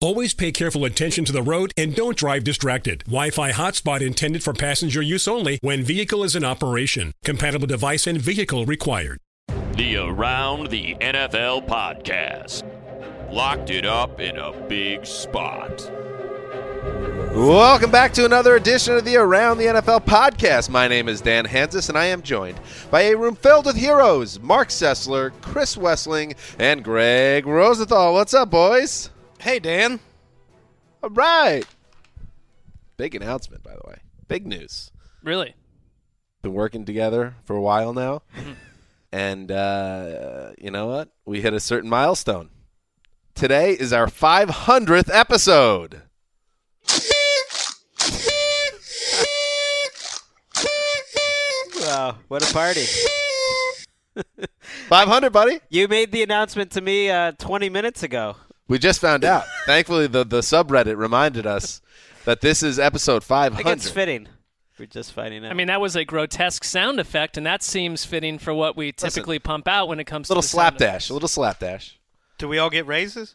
Always pay careful attention to the road and don't drive distracted. Wi-Fi hotspot intended for passenger use only when vehicle is in operation. Compatible device and vehicle required. The Around the NFL podcast. Locked it up in a big spot. Welcome back to another edition of the Around the NFL podcast. My name is Dan Hanzus, and I am joined by a room filled with heroes Marc Sessler, Chris Wesseling, and Gregg Rosenthal. What's up, boys? Hey, Dan. All right. Big announcement, by the way. Big news. Really? Been working together for a while now. and uh, you know what? We hit a certain milestone. Today is our 500th episode. Wow, what a party. 500, buddy. You made the announcement to me uh, 20 minutes ago. We just found out. Thankfully, the, the subreddit reminded us that this is episode I think 500. it's fitting. We're just finding out. I mean, that was a grotesque sound effect, and that seems fitting for what we typically pump out when it comes little to the sound slapdash. effects. A little slapdash. Do we all get raises?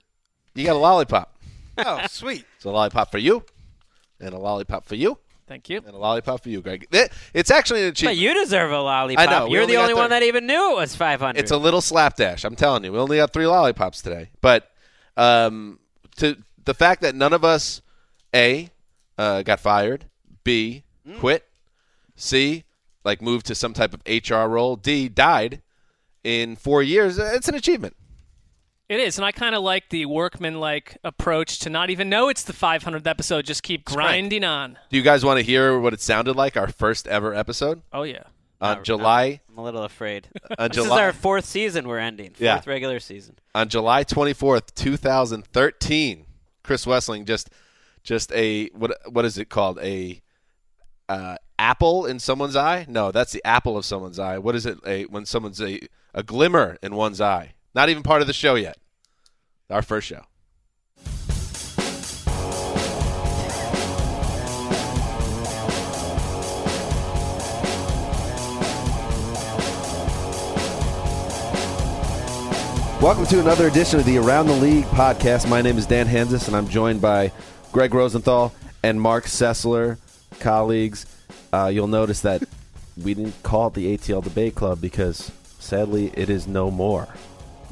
You got a lollipop. Oh, sweet. It's a lollipop for you, and a lollipop for you, Thank you. and a lollipop for you, Greg. It- It's actually an but you deserve a lollipop. I know, You're only the only one that even knew it was 500. It's a little slapdash. I'm telling you, we only got three lollipops today. But um, to the fact that none of us, a, uh, got fired, b, Mm. quit, c, like moved to some type of HR role, d, died in four years. It's an achievement. It is, and I kind of like the workman-like approach to not even know it's the 500th episode, just keep right. grinding on. Do you guys want to hear what it sounded like our first ever episode Oh yeah. on No, July? I'm a little afraid. On this is July, our fourth season we're ending. Fourth Yeah. regular season. on July 24th, 2013, Chris Wesseling just just a what what is it called? A uh, apple in someone's eye? No, that's the apple of someone's eye. What is it? A when someone's a a glimmer in one's eye. Not even part of the show yet. Our first show. Welcome to another edition of the Around the League podcast. My name is Dan Hanzus, and I'm joined by Gregg Rosenthal and Marc Sessler, colleagues. Uh, you'll notice that we didn't call it the ATL Debate Club because sadly it is no more.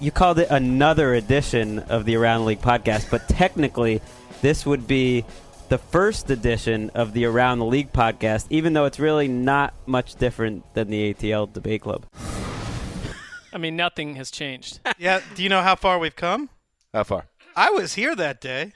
You called it another edition of the Around the League podcast, but technically, this would be the first edition of the Around the League podcast, even though it's really not much different than the ATL Debate Club. I mean, nothing has changed. Yeah. Do you know how far we've come? How far? I was here that day.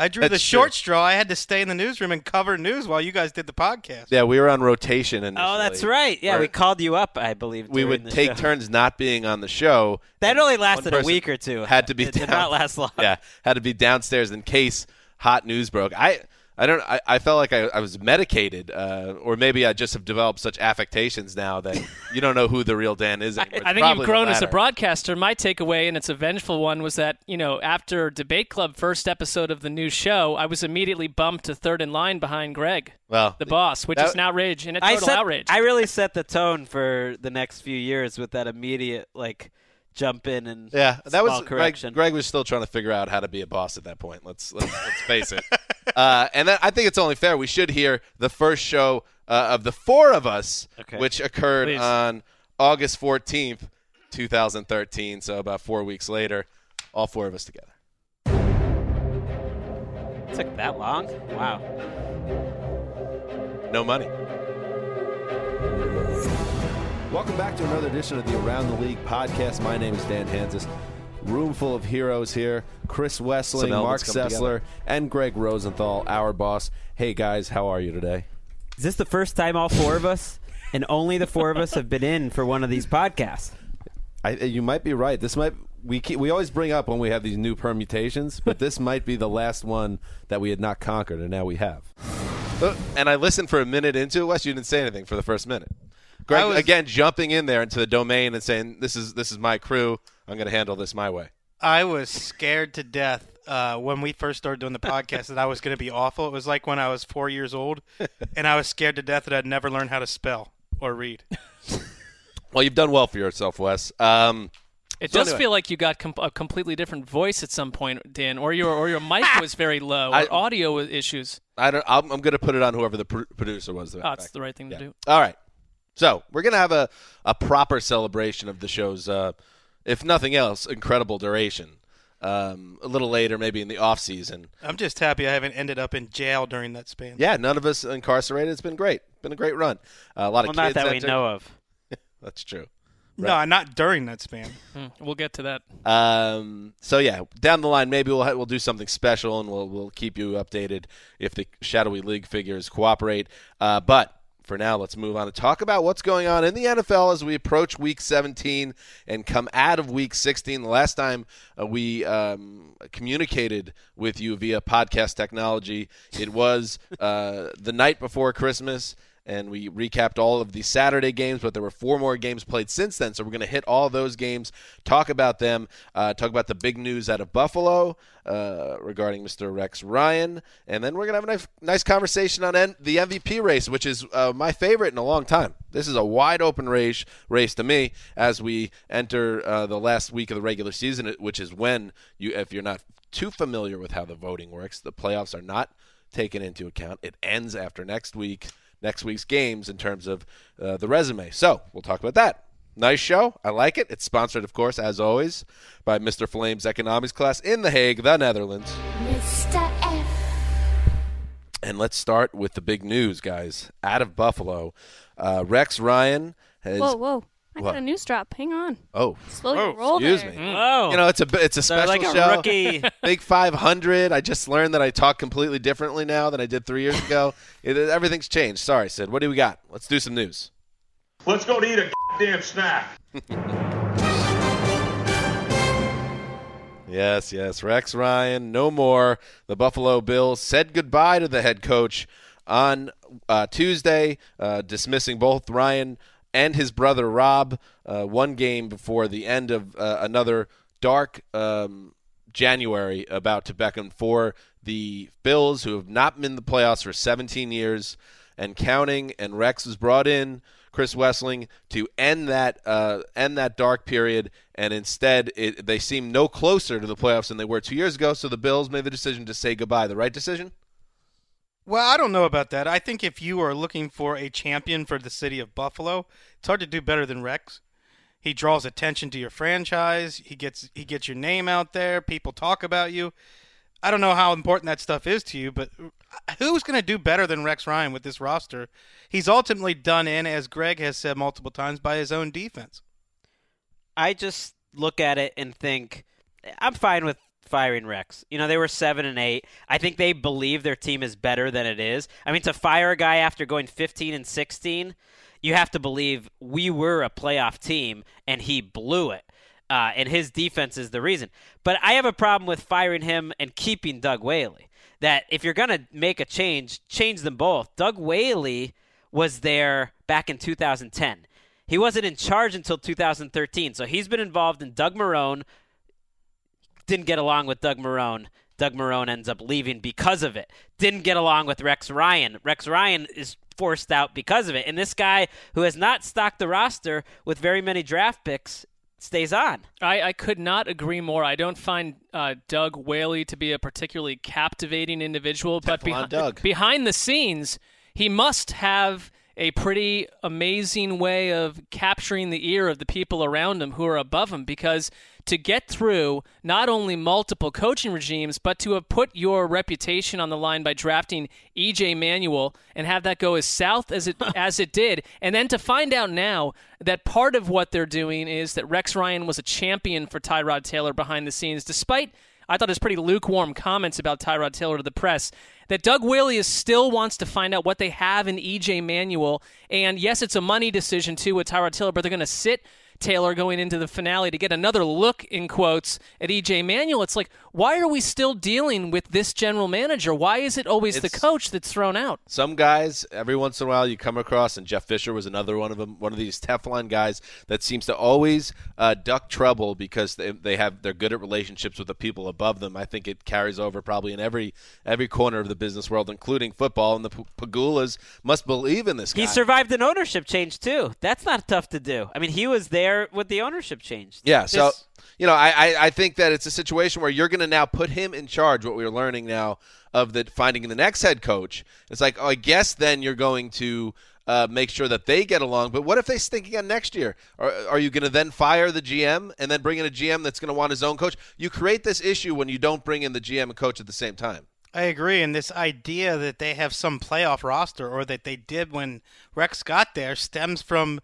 I drew the short true. straw. I had to stay in the newsroom and cover news while you guys did the podcast. Yeah, we were on rotation, and Oh, that's right. Yeah, Where we called you up, I believe. we during would the take show. turns not being on the show. That only lasted a person week or two. Had to be It down, did not last long. Yeah, had to be downstairs in case hot news broke. I I don't. I, I felt like I, I was medicated, uh, or maybe I just have developed such affectations now that you don't know who the real Dan is anymore. I It's think probably you've grown as a broadcaster. My takeaway, and it's a vengeful one, was that you know after Debate Club first episode of the new show, I was immediately bumped to third in line behind Greg, Well, the boss, which that- is an outrage and a I total set, outrage. I really set the tone for the next few years with that immediate like jump in and Yeah, that was small Greg, correction. Greg was still trying to figure out how to be a boss at that point. Let's let's, let's face it. Uh, and then I think it's only fair we should hear the first show uh, of the four of us, Okay. which occurred Please. on August fourteenth, two thousand thirteen. So about four weeks later, all four of us together. It took that long? Wow. No money. Welcome back to another edition of the Around the League podcast. My name is Dan Hanzus. Room full of heroes here. Chris Wesseling, Marc elements Sessler, together. and Gregg Rosenthal, our boss. Hey guys, how are you today? Is this the first time all four of us and only the four of us have been in for one of these podcasts? I, you might be right. This might we keep, we always bring up when we have these new permutations, but this might be the last one that we had not conquered, and now we have. Uh, And I listened for a minute into it. Wes, you didn't say anything for the first minute. Greg was- again jumping in there into the domain and saying, "This is this is my crew. I'm going to handle this my way." I was scared to death uh, when we first started doing the podcast that I was going to be awful. It was like when I was four years old, and I was scared to death that I'd never learn how to spell or read. Well, you've done well for yourself, Wes. Um, it so does anyway. feel like you got com- a completely different voice at some point, Dan, or your or your mic was very low, or I- audio issues. I don't. I'm, I'm going to put it on whoever the pr- producer was. Oh, it's the right thing Yeah. to do. All right. So we're going to have a, a proper celebration of the show's, uh, if nothing else, incredible duration. Um, a little later, maybe in the off season. I'm just happy I haven't ended up in jail during that span. Yeah, none of us incarcerated. It's been great. Been a great run. Uh, a lot Well, of not kids. that we know of. That's true. No, not during that span. Hmm, We'll get to that. Um, so yeah, down the line, maybe we'll ha- we'll do something special, and we'll we'll keep you updated if the shadowy league figures cooperate. Uh, but for now, let's move on and talk about what's going on in the NFL as we approach Week 17 and come out of Week 16. The last time uh, we um, communicated with you via podcast technology, it was uh, the night before Christmas and we recapped all of the Saturday games, but there were four more games played since then. So we're going to hit all those games, talk about them, uh, talk about the big news out of Buffalo uh, regarding Mr. Rex Ryan, and then we're going to have a nice, nice conversation on N- the MVP race, which is uh, my favorite in a long time. This is a wide open race race to me as we enter uh, the last week of the regular season, which is when you, if you're not too familiar with how the voting works, the playoffs are not taken into account. It ends after next week next week's games in terms of uh, the resume. So we'll talk about that. Nice show. I like it. It's sponsored, of course, as always, by Mr. Flame's economics class in The Hague, the Netherlands. Mr. F. And let's start with the big news, guys. Out of Buffalo, uh, Rex Ryan has. Whoa, whoa. I What? got a news drop. Hang on. Oh, Slow your roll excuse there. me. Oh, You know, it's a it's a So special like a show. rookie. Big 500. I just learned that I talk completely differently now than I did three years ago. it, everything's changed. Sorry, Sid. What do we got? Let's do some news. Let's go to eat a goddamn snack. Yes, yes. Rex Ryan, no more. The Buffalo Bills said goodbye to the head coach on uh, Tuesday, uh, dismissing both Ryan and his brother Rob uh, one game before the end of uh, another dark um, January about to beckon for the Bills, who have not been in the playoffs for 17 years and counting. And Rex was brought in, Chris Wesseling, to end that uh, end that dark period. And instead, it, they seem no closer to the playoffs than they were two years ago. So the Bills made the decision to say goodbye. The right decision? Well, I don't know about that. I think if you are looking for a champion for the city of Buffalo, it's hard to do better than Rex. He draws attention to your franchise. He gets he gets your name out there. People talk about you. I don't know how important that stuff is to you, but who's going to do better than Rex Ryan with this roster? He's ultimately done in, as Greg has said multiple times, by his own defense. I just look at it and think I'm fine with firing Rex. You know, they were 7 and 8. I think they believe their team is better than it is. I mean, to fire a guy after going 15 and 16, you have to believe we were a playoff team and he blew it. Uh, and his defense is the reason. But I have a problem with firing him and keeping Doug Whaley. that if you're going to make a change, change them both. Doug Whaley was there back in 2010. He wasn't in charge until 2013, so he's been involved in Doug Marrone. Didn't get along with Doug Marrone. Doug Marrone ends up leaving because of it. Didn't get along with Rex Ryan. Rex Ryan is forced out because of it. And this guy who has not stocked the roster with very many draft picks stays on. I, I could not agree more. I don't find uh, Doug Whaley to be a particularly captivating individual, but Teflon behi- Doug. behind the scenes, he must have a pretty amazing way of capturing the ear of the people around him who are above him because to get through not only multiple coaching regimes but to have put your reputation on the line by drafting EJ Manuel and have that go as south as it as it did and then to find out now that part of what they're doing is that Rex Ryan was a champion for Tyrod Taylor behind the scenes despite I thought his pretty lukewarm comments about Tyrod Taylor to the press. That Doug Whaley is still wants to find out what they have in EJ Manuel. And yes, it's a money decision too with Tyrod Taylor, but they're going to sit Taylor going into the finale to get another look in quotes at EJ Manuel. It's like, why are we still dealing with this general manager? Why is it always the coach that's thrown out? Some guys, every once in a while, you come across, and Jeff Fisher was another one of them. One of these Teflon guys that seems to always uh, duck trouble because they, they have they're good at relationships with the people above them. I think it carries over probably in every every corner of the business world, including football. And the P- Pegulas must believe in this guy. He survived an ownership change too. That's not tough to do. I mean, he was there with the ownership change. Yeah, so you know, I, I, I think that it's a situation where you're going to now put him in charge. What we're learning now of the finding the next head coach, it's like, oh, I guess then you're going to uh, make sure that they get along. But what if they stink again next year? Are, are you going to then fire the GM and then bring in a GM that's going to want his own coach? You create this issue when you don't bring in the GM and coach at the same time. I agree, and this idea that they have some playoff roster, or that they did when Rex got there, stems from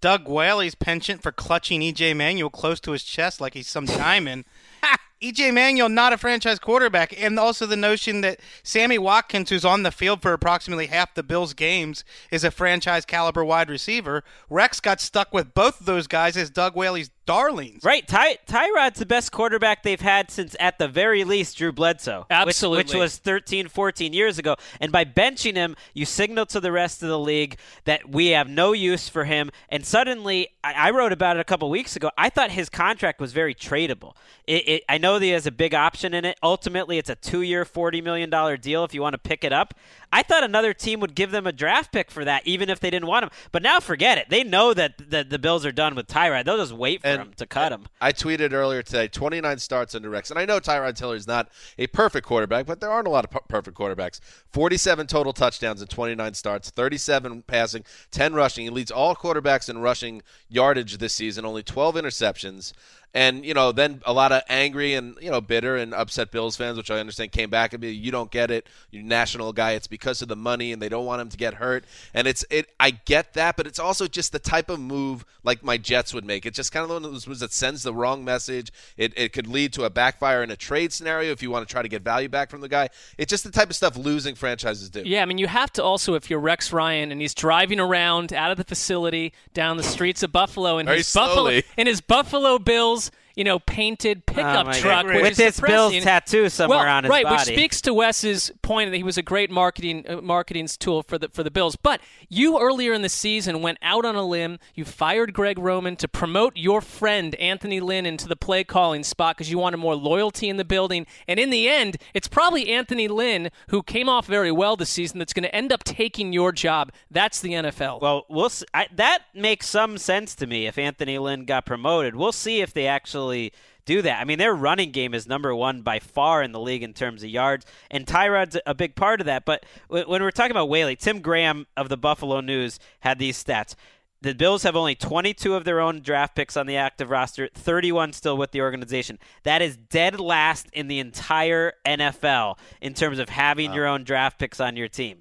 Doug Whaley's penchant for clutching EJ Manuel close to his chest like he's some diamond. EJ Manuel not a franchise quarterback, and also the notion that Sammy Watkins, who's on the field for approximately half the Bills' games, is a franchise caliber wide receiver. Rex got stuck with both of those guys as Doug Whaley's darlings. Right, Ty- Tyrod's the best quarterback they've had since, at the very least, Drew Bledsoe. which- Absolutely. Which, was 13, 14 years ago. And by benching him, you signal to the rest of the league that we have no use for him. And suddenly, I, I wrote about it a couple weeks ago. I thought his contract was very tradable. It, it, I know that he has a big option in it. Ultimately, it's a two year, $40 million deal if you want to pick it up. I thought another team would give them a draft pick for that, even if they didn't want him. But now forget it. They know that the, the Bills are done with Tyrod. They'll just wait for him to cut him. I tweeted earlier today 29 starts under Rex. And I know Tyrod Taylor is not a perfect quarterback, but there aren't a lot of per- perfect quarterbacks. 47 total touchdowns in 29 starts, 37 passing, 10 rushing. He leads all quarterbacks in rushing yardage this season, only 12 interceptions. And, you know, then a lot of angry and, you know, bitter and upset Bills fans, which I understand came back and be, you don't get it. You're national guy. It's because of the money and they don't want him to get hurt. And it's, it, I get that, but it's also just the type of move like my Jets would make. It's just kind of one of those moves that sends the wrong message. It, it could lead to a backfire in a trade scenario if you want to try to get value back from the guy. It's just the type of stuff losing franchises do. Yeah, I mean, you have to also, if you're Rex Ryan and he's driving around out of the facility down the streets of Buffalo in Very his Buffalo in his Buffalo Bills, you know, painted pickup Oh, truck. With is his Bills tattoo somewhere well, on his right, which speaks to Wes's point that he was a great marketing uh, marketing tool for the for the Bills. But you earlier in the season went out on a limb. You fired Greg Roman to promote your friend Anthony Lynn into the play calling spot because you wanted more loyalty in the building. And in the end, it's probably Anthony Lynn who came off very well this season that's going to end up taking your job. That's the NFL. Well, we'll see. I, that makes some sense to me if Anthony Lynn got promoted. We'll see if they actually do that. I mean, their running game is number one by far in the league in terms of yards, and Tyrod's a big part of that. But when we're talking about Whaley, Tim Graham of the Buffalo News had these stats. The Bills have only 22 of their own draft picks on the active roster, 31 still with the organization. That is dead last in the entire NFL in terms of having your own draft picks on your team.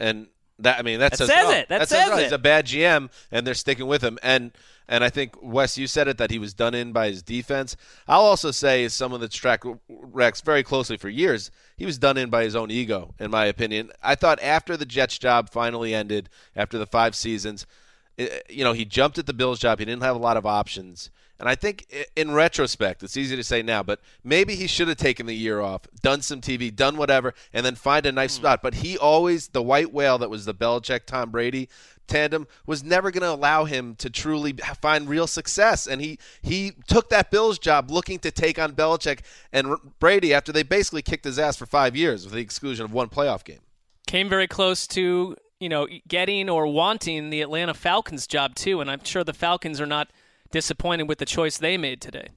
and that I mean that, That says, says it. That says says all. it. He's a bad GM, and they're sticking with him. And and I think Wes, you said it that he was done in by his defense. I'll also say, as someone that's tracked Rex very closely for years, he was done in by his own ego, in my opinion. I thought after the Jets job finally ended, after the five seasons, eh, you know, he jumped at the Bills job. He didn't have a lot of options. And I think in retrospect, it's easy to say now, but maybe he should have taken the year off, done some TV, done whatever, and then find a nice spot. But he always, the white whale that was the Belichick Tom Brady tandem, was never going to allow him to truly find real success. And he, he took that Bills job looking to take on Belichick and R- Brady after they basically kicked his ass for five years with the exclusion of one playoff game. Came very close to you know getting or wanting the Atlanta Falcons job too, and I'm sure the Falcons are not disappointed with the choice they made today.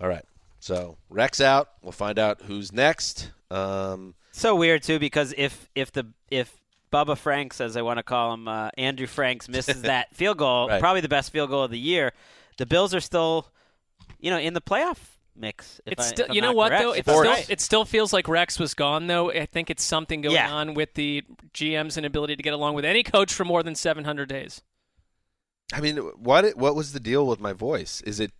All right. So Rex out. We'll find out who's next. Um, So weird too because if if the if Bubba Franks, as I want to call him, uh, Andrew Franks misses that field goal, Right. probably the best field goal of the year. The Bills are still, you know, in the playoff mix. If It's I- still, if you know what correct. though, If it still right. it still feels like Rex was gone though. I think it's something going Yeah. on with the GM's inability to get along with any coach for more than 700 days. I mean, what what was the deal with my voice? Is it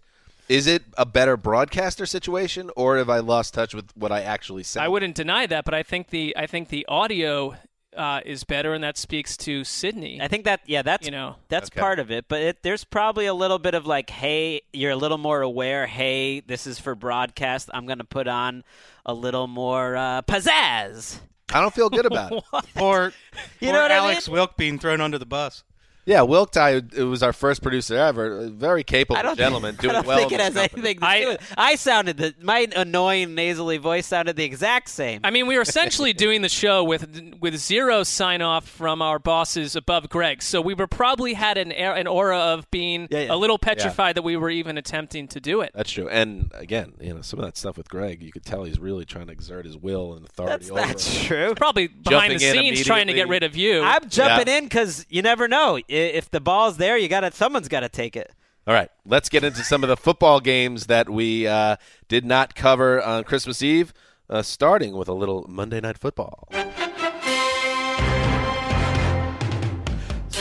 is it a better broadcaster situation, or have I lost touch with what I actually said? I wouldn't deny that, but I think the I think the audio uh, is better, and that speaks to Sydney. I think that yeah, that's you know that's Okay. part of it. But it, there's probably a little bit of like, hey, you're a little more aware. Hey, this is for broadcast. I'm going to put on a little more uh, pizzazz. I don't feel good about it. Or, You or know what I Alex Wilk being thrown under the bus. Yeah, Wilk Ty, it was our first producer ever. A very capable I don't gentleman, think, doing I don't well. think it has company. anything to do with it. I sounded the my annoying nasally voice sounded the exact same. I mean, we were essentially doing the show with with zero sign off from our bosses above Greg, so we were probably had an air, an aura of being Yeah, yeah. a little petrified that we were even attempting to do it. That's true. And again, you know, some of that stuff with Greg, you could tell he's really trying to exert his will and authority over. That's true. Probably behind Jumping the scenes trying to get rid of you. I'm jumping Yeah. in because you never know. If the ball's there, you got to someone's got to take it. All right, let's get into some of the football games that we uh, did not cover on Christmas Eve, uh, starting with a little Monday Night Football.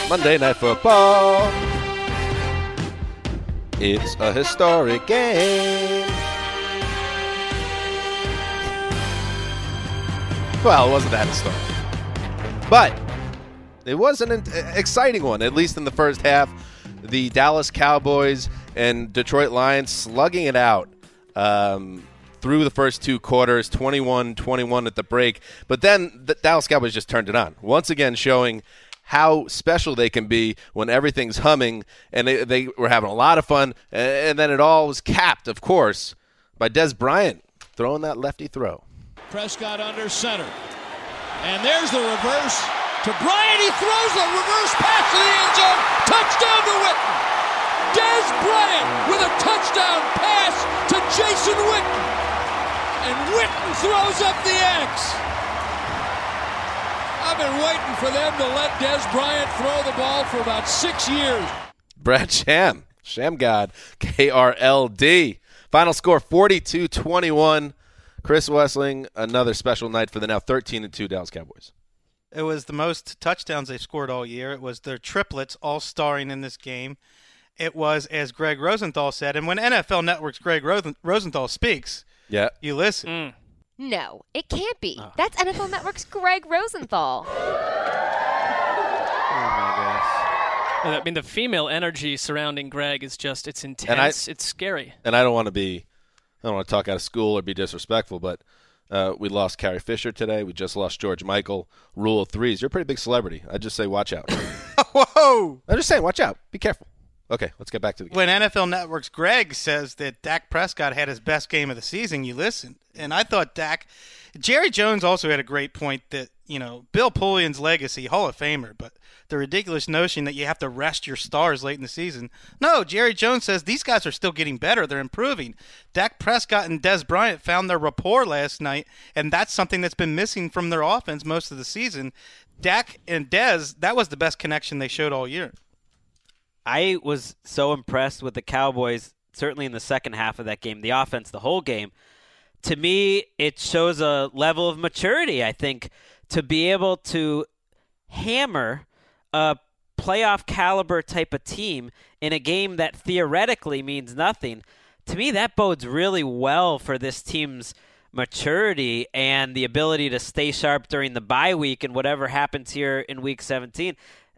Monday Night Football. It's a historic game. Well, it wasn't that historic. But it was an exciting one, at least in the first half. The Dallas Cowboys and Detroit Lions slugging it out um, through the first two quarters, 21 21 at the break. But then the Dallas Cowboys just turned it on, once again showing how special they can be when everything's humming. And they, they were having a lot of fun. And then it all was capped, of course, by Dez Bryant throwing that lefty throw. Prescott under center. And there's the reverse to Bryant. He throws a reverse pass to the end zone. Touchdown to Witten. Dez Bryant with a touchdown pass to Jason Witten. And Witten throws up the X. I've been waiting for them to let Dez Bryant throw the ball for about six years. Brad Sham, Sham God, KRLD. Final score 42 21. Chris Wesseling, another special night for the now 13 and 2 Dallas Cowboys. It was the most touchdowns they've scored all year. It was their triplets all starring in this game. It was, as Gregg Rosenthal said, and when NFL Network's Greg Rosen- Rosenthal speaks, Yeah. you listen. Mm. No, it can't be. Ah. That's NFL Network's Gregg Rosenthal. Oh my gosh. I mean, the female energy surrounding Greg is just, it's I- intense. it's scary. And I don't want to be, I don't want to talk out of school or be disrespectful, but uh, we lost Carrie Fisher today. We just lost George Michael. Rule of threes. You're a pretty big celebrity. I just say watch out. Whoa! I'm just saying, watch out. Be careful. Okay, let's get back to the game. When NFL Network's Greg says that Dak Prescott had his best game of the season, you listen. And I thought Dak, Jerry Jones also had a great point that you know Bill Polian's legacy, Hall of Famer, but the ridiculous notion that you have to rest your stars late in the season. No, Jerry Jones says these guys are still getting better. They're improving. Dak Prescott and Dez Bryant found their rapport last night, and that's something that's been missing from their offense most of the season. Dak and Dez, that was the best connection they showed all year. I was so impressed with the Cowboys, certainly in the second half of that game, the offense, the whole game. To me, it shows a level of maturity, I think, to be able to hammer a playoff caliber type of team in a game that theoretically means nothing. To me, that bodes really well for this team's maturity and the ability to stay sharp during the bye week and whatever happens here in week 17.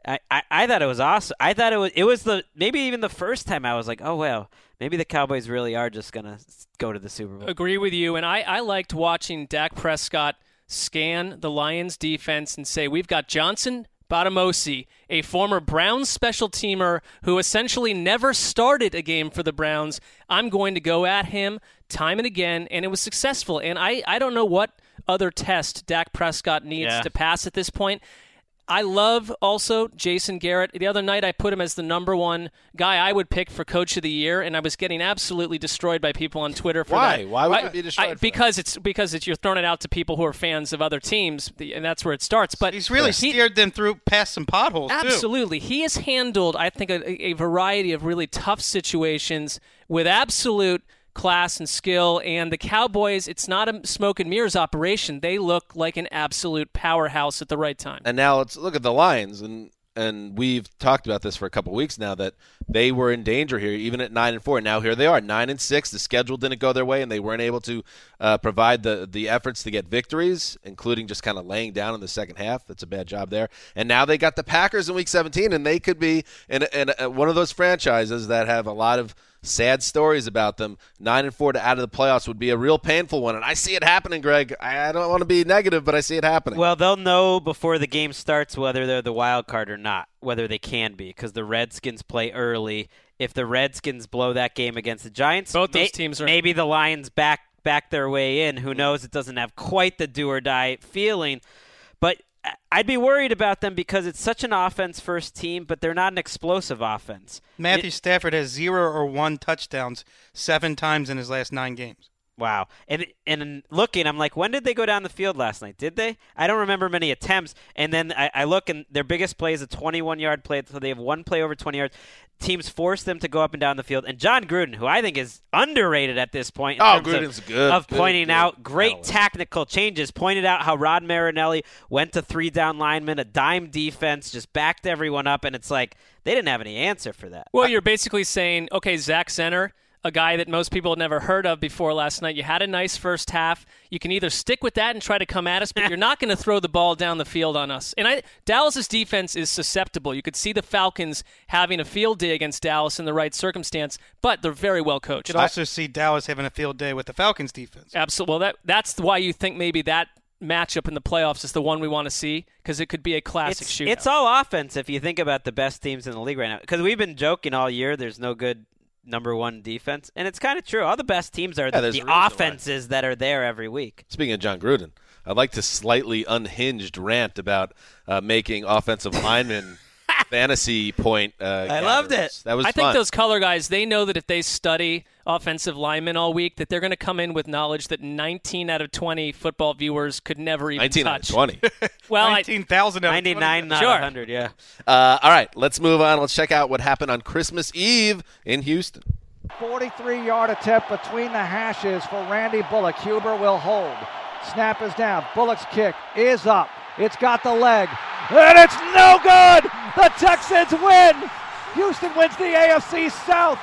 I, I, I thought it was awesome. I thought it was it was the maybe even the first time I was like, oh well, maybe the Cowboys really are just gonna go to the Super Bowl. Agree with you. And I, I liked watching Dak Prescott scan the Lions defense and say, We've got Johnson Bademosi, a former Browns special teamer who essentially never started a game for the Browns. I'm going to go at him time and again, and it was successful. And I, I don't know what other test Dak Prescott needs Yeah. to pass at this point. I love also Jason Garrett. The other night I put him as the number one guy I would pick for coach of the year, and I was getting absolutely destroyed by people on Twitter for Why? that. Why Why would I- be destroyed I- for that? because it's because it's you're throwing it out to people who are fans of other teams, and that's where it starts. But He's really he- steered them through past some potholes too. Absolutely. He has handled, I think, a, a variety of really tough situations with absolute class and skill. And the Cowboys, it's not a smoke and mirrors operation. They look like an absolute powerhouse at the right time. And now let's look at the Lions, and and we've talked about this for a couple weeks now that they were in danger here, even at nine and four. Now here they are, nine and six. The schedule didn't go their way, and they weren't able to uh, provide the the efforts to get victories, including just kind of laying down in the second half. That's a bad job there. And now they got the Packers in Week 17, and they could be in, in, uh one of those franchises that have a lot of sad stories about them. Nine and four to out of the playoffs would be a real painful one, and I see it happening, Greg. I I don't want to be negative, but I see it happening. Well, they'll know before the game starts whether they're the wild card or not, whether they can be, because the Redskins play early. If the Redskins blow that game against the Giants, Both those may- teams are- maybe the Lions back back their way in. Who knows? It doesn't have quite the do or die feeling, but I- I'd be worried about them because it's such an offense first team, but they're not an explosive offense. Matthew It- Stafford has zero or one touchdowns seven times in his last nine games. Wow. And and looking, I'm like, when did they go down the field last night? Did they? I don't remember many attempts. And then I, I look, and their biggest play is a 21 yard play, so they have one play over 20 yards. Teams force them to go up and down the field. And Jon Gruden, who I think is underrated at this point, in Oh, terms of- Gruden's good, of good, pointing good out great analyst. tactical changes, pointed out how Rod Marinelli went to three down linemen, a dime defense, just backed everyone up, and it's like they didn't have any answer for that. Well, you're basically saying, okay, Zach Zenner, a guy that most people had never heard of before last night. You had a nice first half. You can either stick with that and try to come at us, but you're not going to throw the ball down the field on us. And I, Dallas's defense is susceptible. You could see the Falcons having a field day against Dallas in the right circumstance, but they're very well coached. You could also see Dallas having a field day with the Falcons defense. Absolutely. Well, that that's why you think maybe that matchup in the playoffs is the one we want to see because it could be a classic it's, shootout. It's all offense if you think about the best teams in the league right now. Because we've been joking all year. There's no good number one defense, and it's kind of true. All the best teams are Yeah, the, a why. offenses that are there every week. Speaking of Jon Gruden, I'd like to slightly unhinged rant about uh, making offensive linemen fantasy point. Uh, I loved it. That was I think those color guys, they know that if they study offensive linemen all week, that they're going to come in with knowledge that 19 out of 20 football viewers could never even 19 out touch. of 20. Well, I, 19,000 out of 20. 99 not Sure. 100, yeah. uh, all right, let's move on. Let's check out what happened on Christmas Eve in Houston. 43 yard attempt between the hashes for Randy Bullock. Huber will hold. Snap is down. Bullock's kick is up. It's got the leg. And it's no good! The Texans win! Houston wins the AFC South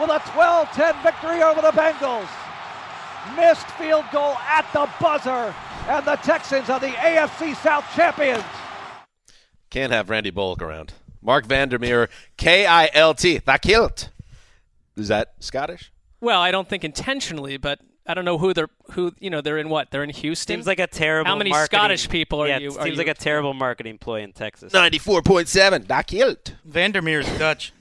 with a 12 10 victory over the Bengals. Missed field goal at the buzzer, and the Texans are the AFC South champions. Can't have Randy Bullock around. Marc Vandermeer, K I L T, Thakilt. Is that Scottish? well, I don't think intentionally, but I don't know who they're who you know they're in what they're in Houston. Seems like a terrible How many marketing- Scottish people are yeah, you? It are seems you- like a terrible marketing ploy in Texas. 94.7, Thakilt. Vandermeer's Dutch.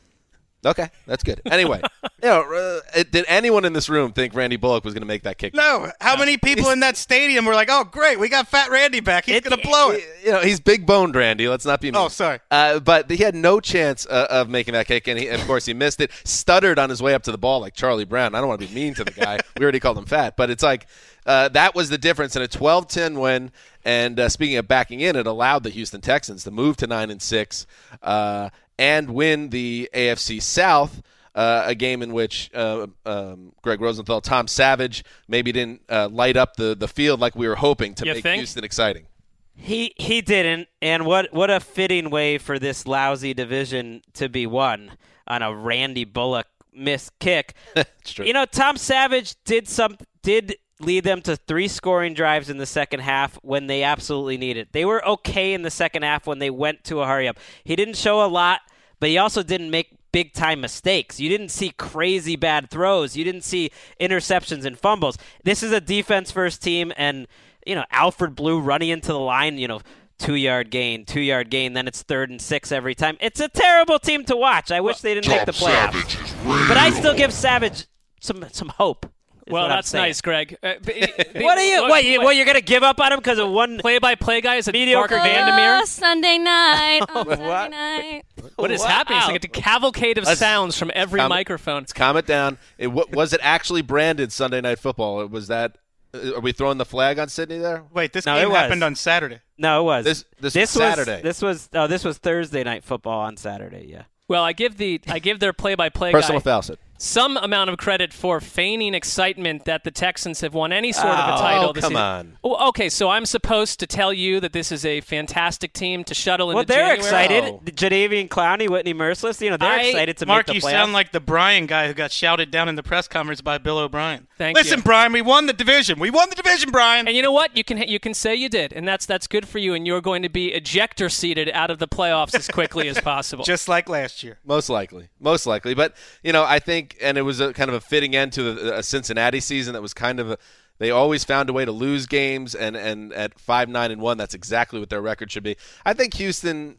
Okay, that's good. Anyway, you know, uh, did anyone in this room think Randy Bullock was going to make that kick? No, how many people in that stadium were like, "Oh, great, we got Fat Randy back. He's gonna blow it." You know, he's big boned, Randy. Let's not be mean. Oh, sorry. Uh, but he had no chance uh, of making that kick, and he, of course he missed it. Stuttered on his way up to the ball like Charlie Brown. I don't want to be mean to the guy. we already called him fat, but it's like uh, that was the difference in a 12-10 win. And uh, speaking of backing in, it allowed the Houston Texans to move to nine and six uh, and win the AFC South. Uh, a game in which uh, um, Gregg Rosenthal, Tom Savage maybe didn't uh, light up the, the field like we were hoping to You make think? Houston exciting. He he didn't, and what what a fitting way for this lousy division to be won on a Randy Bullock missed kick. It's true. You know, Tom Savage did some did lead them to three scoring drives in the second half when they absolutely need it. They were okay in the second half when they went to a hurry up. He didn't show a lot, but he also didn't make big time mistakes. You didn't see crazy bad throws. You didn't see interceptions and fumbles. This is a defense first team and you know, Alfred Blue running into the line, you know, two yard gain, two yard gain, then it's third and six every time. It's a terrible team to watch. I wish they didn't make the playoffs. But I still give Savage some some hope. Is Well, that's nice, Greg. Uh, but- What are you? What, you, what you're gonna give up on him because of one play-by-play guy is a mediocre Mark game? Vandermeer? Oh, Sunday night. Oh, on Sunday night. What is Wow. happening? It's like a cavalcade of Let's- sounds from every calm- microphone. Let's calm it down. It, wa- was it actually branded Sunday Night Football? Was that? uh, Are we throwing the flag on Sydney there? Wait, this No, game it happened on Saturday. No, it was This- this this was was Saturday. This was oh, this was Thursday night football on Saturday. Yeah. Well, I give the I give their play-by-play Personal guy foul, Sid. Some amount of credit for feigning excitement that the Texans have won any sort of Oh, a title. this come season. on. Oh, okay, so I'm supposed to tell you that this is a fantastic team to shuttle into Well, they're January? excited. Oh. Jadeveon Clowney, Whitney Mercilus. You know, they're I- excited to Mark, make you the playoffs. sound like the Brian guy who got shouted down in the press conference by Bill O'Brien. Thank Listen, you. Brian, we won the division. We won the division, Brian. And you know what? You can you can say you did, and that's that's good for you. And you're going to be ejector seated out of the playoffs as quickly as possible. Just like last year. Most likely, most likely. But you know, I think, and it was a kind of a fitting end to a, a Cincinnati season that was kind of a. They always found a way to lose games, and and at five nine and one, that's exactly what their record should be. I think Houston.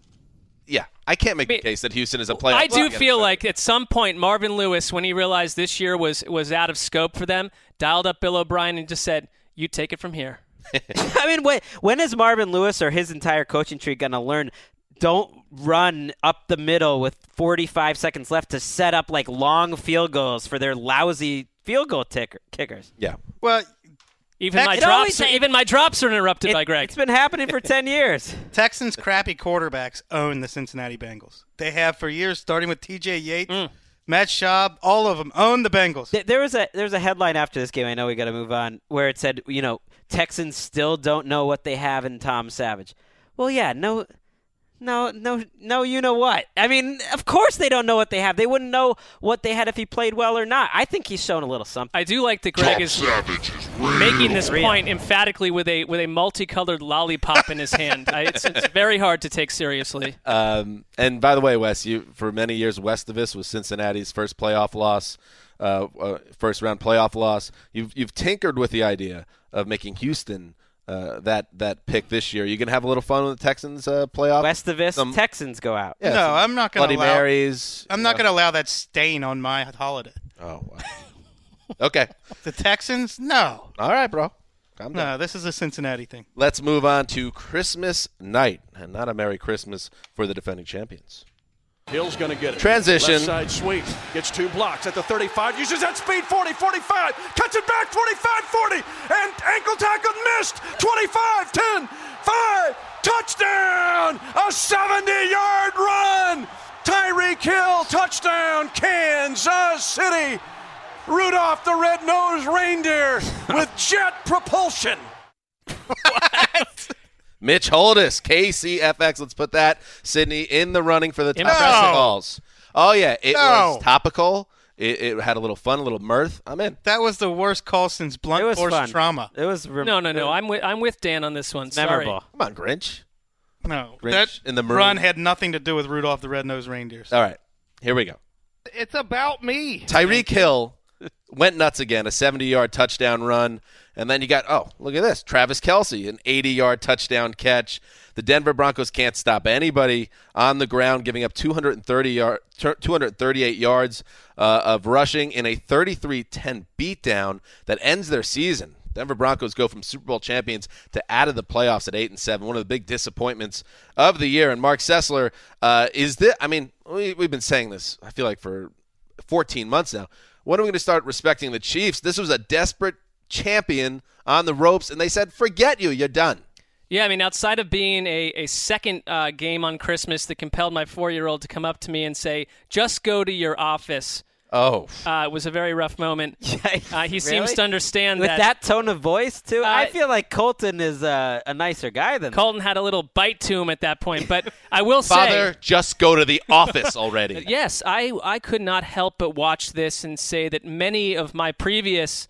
Yeah, I can't make the case that Houston is a playoff. I do team. feel like at some point Marvin Lewis, when he realized this year was was out of scope for them, dialed up Bill O'Brien and just said, "You take it from here." I mean, wait, when is Marvin Lewis or his entire coaching tree going to learn? Don't run up the middle with 45 seconds left to set up like long field goals for their lousy field goal ticker, kickers. Yeah. Well, Even Heck, my drops, are, even my drops are interrupted It, by Greg. It's been happening for 10 years. Texans' crappy quarterbacks own the Cincinnati Bengals. They have for years, starting with T.J. Yates, Mm. Matt Schaub, all of them own the Bengals. Th- There was a there was a headline after this game. I know we got to move on, where it said, you know, Texans still don't know what they have in Tom Savage. Well, yeah, no, no, no, no. You know what? I mean, of course they don't know what they have. They wouldn't know what they had if he played well or not. I think he's shown a little something. I do like that Greg is making this Real. point emphatically with a with a multicolored lollipop in his hand. I, it's, it's very hard to take seriously. Um, and by the way, Wes, you for many years west of us was Cincinnati's first playoff loss, uh, uh, first round playoff loss. You've you've tinkered with the idea of making Houston uh, that that pick this year. You can have a little fun with the Texans uh, playoff. West of us, Some- Texans go out. Yeah, no, I'm not going to Bloody allow. Marys. I'm not going to allow that stain on my holiday. Oh, wow. okay. The Texans? No. All right, bro. Calm down. No, this is a Cincinnati thing. Let's move on to Christmas night, and not a Merry Christmas for the defending champions. Hill's going to get it. Transition. Left side sweep. Gets two blocks at the 35. Uses that speed. 40, 45. Cuts it back. 45, 40. And ankle tackle missed. 25, 10, 5. Touchdown. A 70 yard run. Tyreek Hill. Touchdown. Kansas City. Rudolph the red-nosed reindeer with jet propulsion. Mitch Holthus, KCFX. Let's put that Sydney in the running for the top Impressive. calls. Oh yeah, it No. was topical. It, it had a little fun, a little mirth. I'm in. That was the worst call since It blunt was force fun. trauma. It was rem- No, no, no. I'm with I'm with Dan on this one. Sorry. memorable. Come on, Grinch. No, Grinch that in the maroon. run had nothing to do with Rudolph the Red-Nosed Reindeers. All right, here we go. It's about me. Tyreek Hill went nuts again, a 70-yard touchdown run, and then you got oh look at this, Travis Kelce, an 80-yard touchdown catch. The Denver Broncos can't stop anybody on the ground, giving up 230 yard, 238 yards uh, of rushing in a 33-10 beatdown that ends their season. Denver Broncos go from Super Bowl champions to out of the playoffs at eight and seven. One of the big disappointments of the year. And Marc Sessler uh, is this? I mean, we, we've been saying this. I feel like for 14 months now. When are we going to start respecting the Chiefs? This was a desperate champion on the ropes, and they said, "Forget you, you're done." Yeah, I mean, outside of being a, a second uh, game on Christmas that compelled my four year old to come up to me and say, just go to your office, Oh, uh, it was a very rough moment. Uh, he seems Really? to understand With that. that tone of voice too. I Uh, feel like Colton is uh, a nicer guy than Colton had a little bite to him at that point. But I will say. father, just go to the office already. Yes, I, I could not help but watch this and say that many of my previous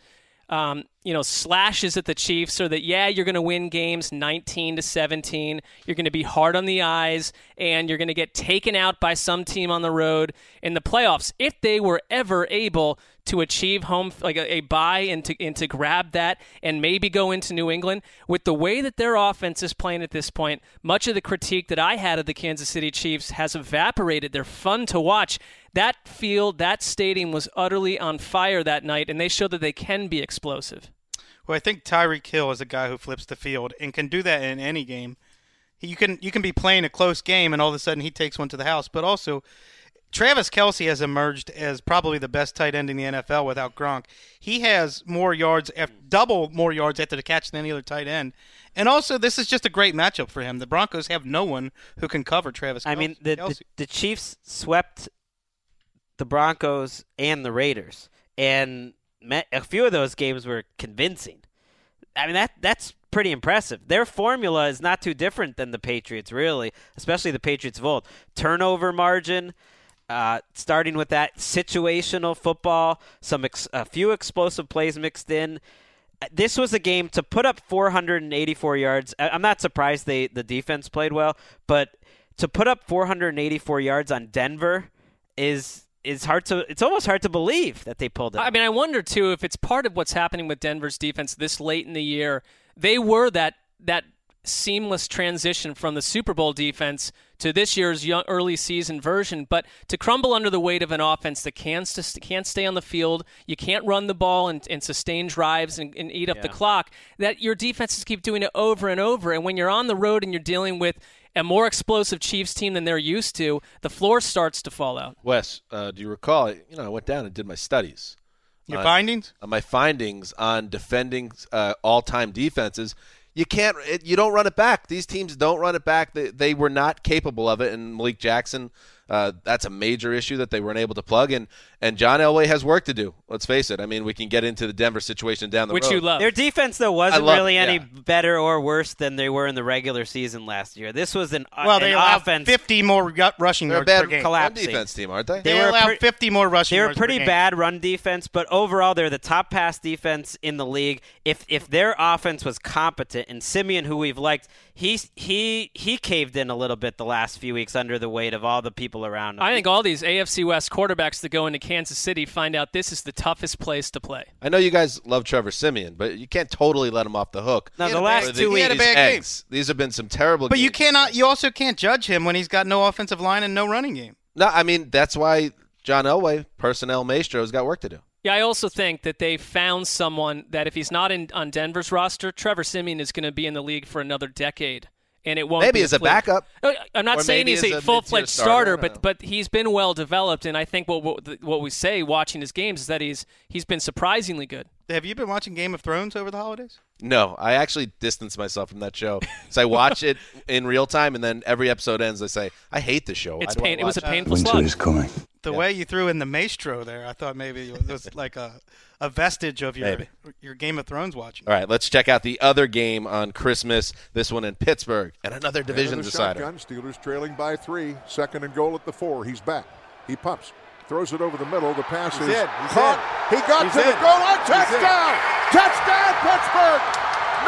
um, you know slashes at the Chiefs so that yeah you're going to win games 19 to 17 you're going to be hard on the eyes and you're going to get taken out by some team on the road in the playoffs. If they were ever able to achieve home like a, a buy and to and to grab that and maybe go into New England with the way that their offense is playing at this point much of the critique that I had of the Kansas City Chiefs has evaporated. They're fun to watch. That field that stadium was utterly on fire that night and they showed that they can be explosive Well, I think Tyreek Hill is a guy who flips the field and can do that in any game. He- You can you can be playing a close game and all of a sudden he takes one to the house. But also, Travis Kelce has emerged as probably the best tight end in the NFL without Gronk. He has more yards, double more yards after the catch than any other tight end. And also, this is just a great matchup for him. The Broncos have no one who can cover Travis. I mean, the, the the Chiefs swept the Broncos and the Raiders, and a few of those games were convincing. I mean, that that's pretty impressive. Their formula is not too different than the Patriots, really, especially the Patriots of old. Turnover margin, uh, starting with that situational football, some ex- a few explosive plays mixed in. Uh, This was a game to put up 484 yards. I- I'm not surprised they the defense played well, but to put up 484 yards on Denver is is hard to. It's almost hard to believe that they pulled it. I mean, I wonder too if it's part of what's happening with Denver's defense this late in the year. They were that that seamless transition from the Super Bowl defense to this year's young, early season version, but to crumble under the weight of an offense that can st- can't stay on the field, you can't run the ball and, and sustain drives and, and eat up the clock. That your defenses keep doing it over and over, and when you're on the road and you're dealing with a more explosive Chiefs team than they're used to, the floor starts to fall out. Wes, uh, do you recall? You know, I went down and did my studies. Your on- findings? On my findings on defending uh, all-time defenses. You can't. It, you don't run it back. These teams don't run it back. They, they were not capable of it. And Malik Jackson, uh, that's a major issue that they weren't able to plug. And and John Elway has work to do. Let's face it. I mean, we can get into the Denver situation down the Which road. you love. Their defense though wasn't love really it, any yeah. better or worse than they were in the regular season last year. This was an uh, Well, they an allowed offense 50 more ru- rushing They're a yards bad per game. run collapsing. defense team, aren't they? They, They were allowed pre- 50 more rushing They were yards per pretty game. bad run defense, but overall they're the top pass defense in the league. If if their offense was competent, and Siemian, who we've liked, he's he he caved in a little bit the last few weeks under the weight of all the people around him. I think all these AFC West quarterbacks that go into Kansas City find out this is the toughest place to play. I know you guys love Trevor Siemian, but you can't totally let him off the hook. Now the last bad- two he had a weeks. These bad game. These have been some terrible. But you cannot. You also can't judge him when he's got no offensive line and no running game. No, I mean that's why John Elway, personnel maestro, has got work to do. Yeah, I also think that they found someone that if he's not in on Denver's roster, Trevor Siemian is going to be in the league for another decade, and it won't Maybe be as a fluke. backup. Uh, I'm not Or saying he's a a full-fledged starter, starter, but but he's been well developed, and I think what what, what we say watching his games is that he's he's been surprisingly good. Have you been watching Game of Thrones over the holidays? No, I actually distance myself from that show. so I watch it in real time, and then every episode ends. I say, I hate the show. It's Why do I pain. It was a watch painful slog. coming. The way you threw in the maestro there, I thought maybe it was like a, a vestige of your Maybe. your Game of Thrones watching. All right, let's check out the other game on Christmas. This one in Pittsburgh, and another division Into the decider. Shotgun. Steelers trailing by three. Second and goal at the four. He's back. He pumps. Throws it over the middle. The pass He's is in. He's caught. He got He's to the goal line. Touchdown! Touchdown, Pittsburgh!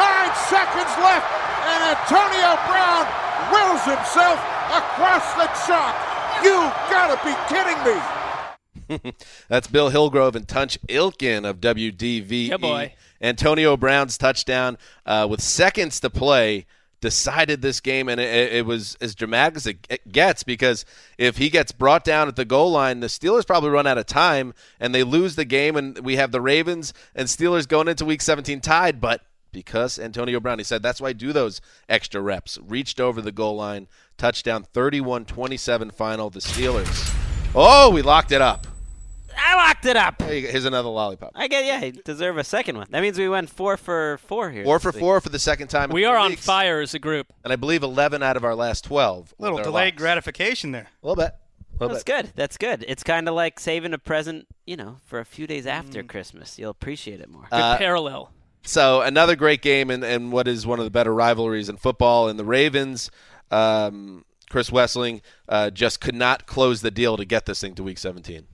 Nine seconds left, and Antonio Brown wills himself across the chalk. You gotta be kidding me! That's Bill Hillgrove and Tunch Ilkin of WDVE. Yeah, boy. Antonio Brown's touchdown uh, with seconds to play decided this game, and it, it was as dramatic as it gets because if he gets brought down at the goal line, the Steelers probably run out of time and they lose the game, and we have the Ravens and Steelers going into Week 17 tied, but. Because Antonio Brown, he said, that's why I do those extra reps. Reached over the goal line, touchdown 31 27 final, the Steelers. Oh, we locked it up. I locked it up. There you go. Here's another lollipop. I get yeah, I deserve a second one. That means we went four for four here. Four for week. four for the second time. in We three are on weeks. fire as a group. and I believe 11 out of our last 12. with Little our delayed locks. gratification there. A little bit. A little That's bit. good. That's good. It's kind of like saving a present, you know, for a few days after Mm. Christmas. You'll appreciate it more. Good Uh, parallel. So another great game and, and what is one of the better rivalries in football. And the Ravens, um, Chris Wesseling, uh, just could not close the deal to get this thing to Week 17.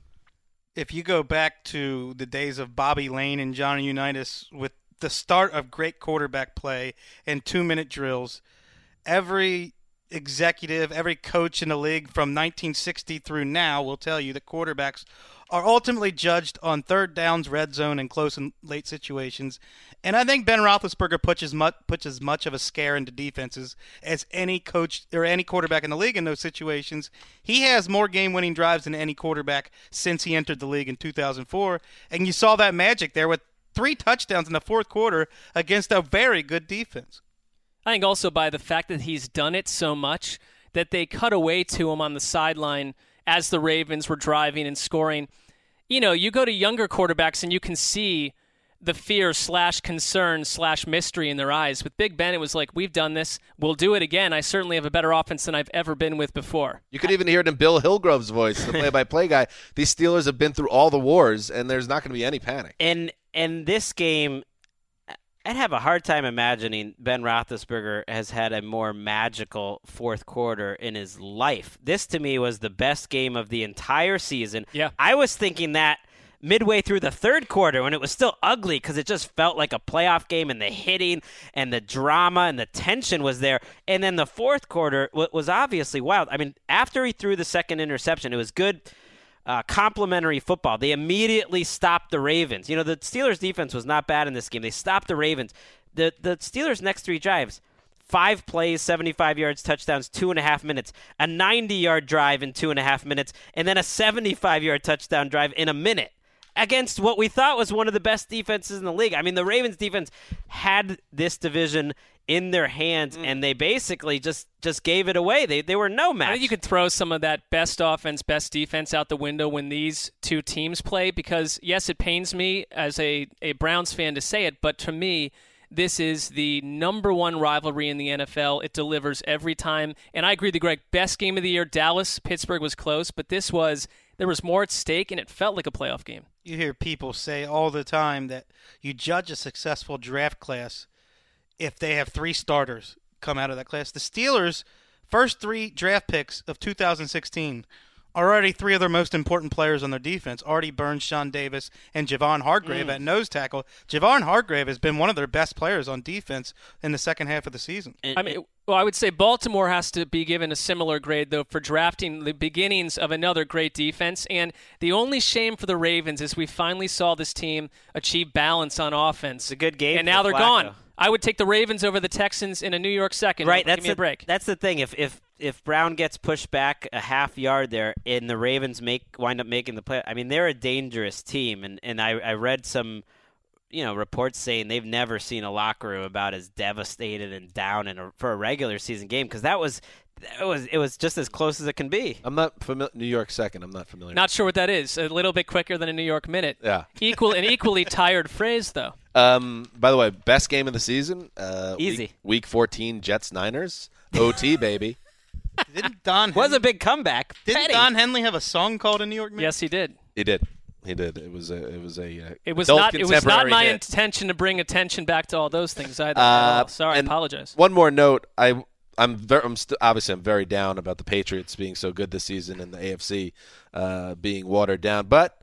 If you go back to the days of Bobby Layne and Johnny Unitas with the start of great quarterback play and two minute drills. Every executive, every coach in the league from 1960 through now will tell you that quarterbacks are ultimately judged on third downs, red zone, and close and late situations. And I think Ben Roethlisberger puts as much puts as much of a scare into defenses as any coach or any quarterback in the league in those situations. He has more game-winning drives than any quarterback since he entered the league in 2004, and you saw that magic there with three touchdowns in the fourth quarter against a very good defense. I think also by the fact that he's done it so much that they cut away to him on the sideline as the Ravens were driving and scoring. You know, you go to younger quarterbacks and you can see the fear slash concern slash mystery in their eyes. With Big Ben, it was like, we've done this. We'll do it again. I certainly have a better offense than I've ever been with before. You could even hear it in Bill Hillgrove's voice, the play-by-play guy. These Steelers have been through all the wars, and there's not going to be any panic. And and this game, I'd have a hard time imagining Ben Roethlisberger has had a more magical fourth quarter in his life. This to me was the best game of the entire season. Yeah, I was thinking that midway through the third quarter when it was still ugly because it just felt like a playoff game and the hitting and the drama and the tension was there. And then the fourth quarter was obviously wild. I mean, after he threw the second interception, it was good. Uh, complementary football. They immediately stopped the Ravens. You know, the Steelers' defense was not bad in this game. They stopped the Ravens. The the Steelers' next three drives, five plays, 75 yards, touchdowns, two and a half minutes, a 90 yard drive in two and a half minutes, and then a 75 yard touchdown drive in a minute against what we thought was one of the best defenses in the league. I mean, the Ravens defense had this division in their hands Mm. and they basically just just gave it away. They they were no match. I think you could throw some of that best offense, best defense out the window when these two teams play because yes, it pains me as a, a Browns fan to say it, but to me, this is the number one rivalry in the NFL. It delivers every time. And I agree with Gregg. Best game of the year, Dallas, Pittsburgh was close, but this was there was more at stake and it felt like a playoff game. You hear people say all the time that you judge a successful draft class if they have three starters come out of that class. The Steelers' first three draft picks of 2016 are already three of their most important players on their defense. Artie Burns, Sean Davis, and Javon Hargrave Mm. at nose tackle. Javon Hargrave has been one of their best players on defense in the second half of the season. I mean, well, I would say Baltimore has to be given a similar grade, though, for drafting the beginnings of another great defense. And the only shame for the Ravens is we finally saw this team achieve balance on offense. It's a good game, and now they're Flacco. gone. I would take the Ravens over the Texans in a New York second. Right, Give that's me the a break. That's the thing. If if if Brown gets pushed back a half yard there, and the Ravens make wind up making the play, I mean they're a dangerous team. And and I I read some, you know, reports saying they've never seen a locker room about as devastated and down in a, for a regular season game because that was it was it was just as close as it can be. I'm not familiar. New York second. I'm not familiar. Not sure what that is. A little bit quicker than a New York minute. Yeah. Equal an equally tired phrase though. Um, by the way, best game of the season. Uh, Easy. Week, week 14, Jets Niners. OT baby. Didn't Don was a big comeback. Didn't Petty. Don Henley have a song called "A New York Minute"? Yes, he did. He did. He did. It was a. It was a. Uh, It was not. It was not my hit. intention to bring attention back to all those things either. Uh, Sorry, I apologize. One more note. I I'm very, I'm st- obviously I'm very down about the Patriots being so good this season and the AFC uh, being watered down, but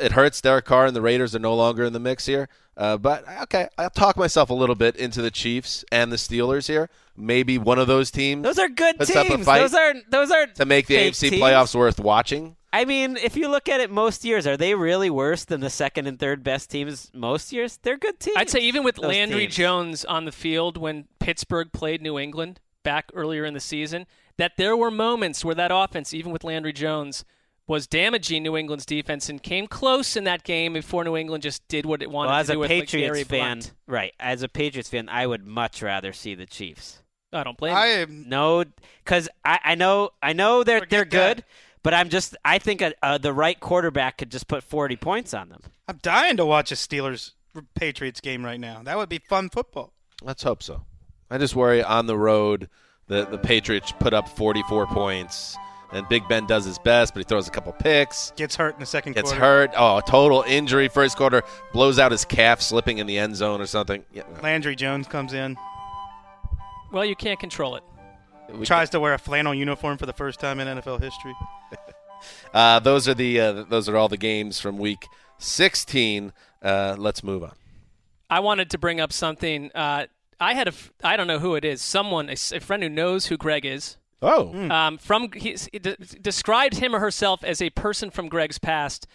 it hurts. Derek Carr and the Raiders are no longer in the mix here. Uh, but okay, I'll talk myself a little bit into the Chiefs and the Steelers here. Maybe one of those teams. Those are good puts up a teams. Those are those are to make the AFC teams. playoffs worth watching. I mean, if you look at it most years, are they really worse than the second and third best teams most years? They're good teams. I'd say even with Landry teams. Jones on the field when Pittsburgh played New England back earlier in the season, that there were moments where that offense, even with Landry Jones, was damaging New England's defense and came close in that game before New England just did what it wanted Well, as to a do with Patriots Gary fan, Blunt. right? As a Patriots fan, I would much rather see the Chiefs. I don't blame I you. am No, because I, I know I know they're they're Forget that. good, but I'm just I think a, uh, the right quarterback could just put 40 points on them. I'm dying to watch a Steelers Patriots game right now. That would be fun football. Let's hope so. I just worry on the road the the Patriots put up 44 points and Big Ben does his best, but he throws a couple picks. Gets hurt in the second Gets quarter. hurt. Oh, total injury first quarter. Blows out his calf, slipping in the end zone or something. Yeah. Landry Jones comes in, Well, you can't control it. We- tries to wear a flannel uniform for the first time in NFL history. Uh, those are the uh, those are all the games from week 16. Uh, let's move on. I wanted to bring up something. Uh, I had a, f- I don't know who it is, someone, a, s- a friend who knows who Gregg is. Oh. Um, from he's, he de- described him or herself as a person from Gregg's past,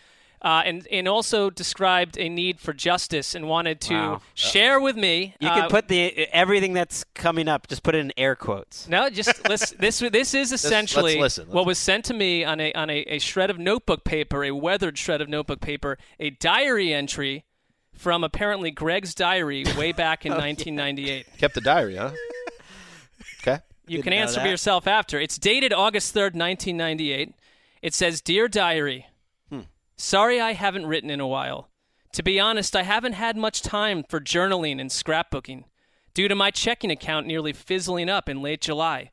uh, and and also described a need for justice and wanted to Wow. share with me. You uh, can put the everything that's coming up. Just put it in air quotes. No, just listen, this. This is essentially listen, let's- what was sent to me on a on a, a shred of notebook paper, a weathered shred of notebook paper, a diary entry from apparently Gregg's diary way back in Oh, yeah. 1998. Kept the diary, huh? You can answer for yourself after. It's dated August 3rd, 1998. It says, Dear Diary, Hmm. sorry I haven't written in a while. To be honest, I haven't had much time for journaling and scrapbooking due to my checking account nearly fizzling up in late July.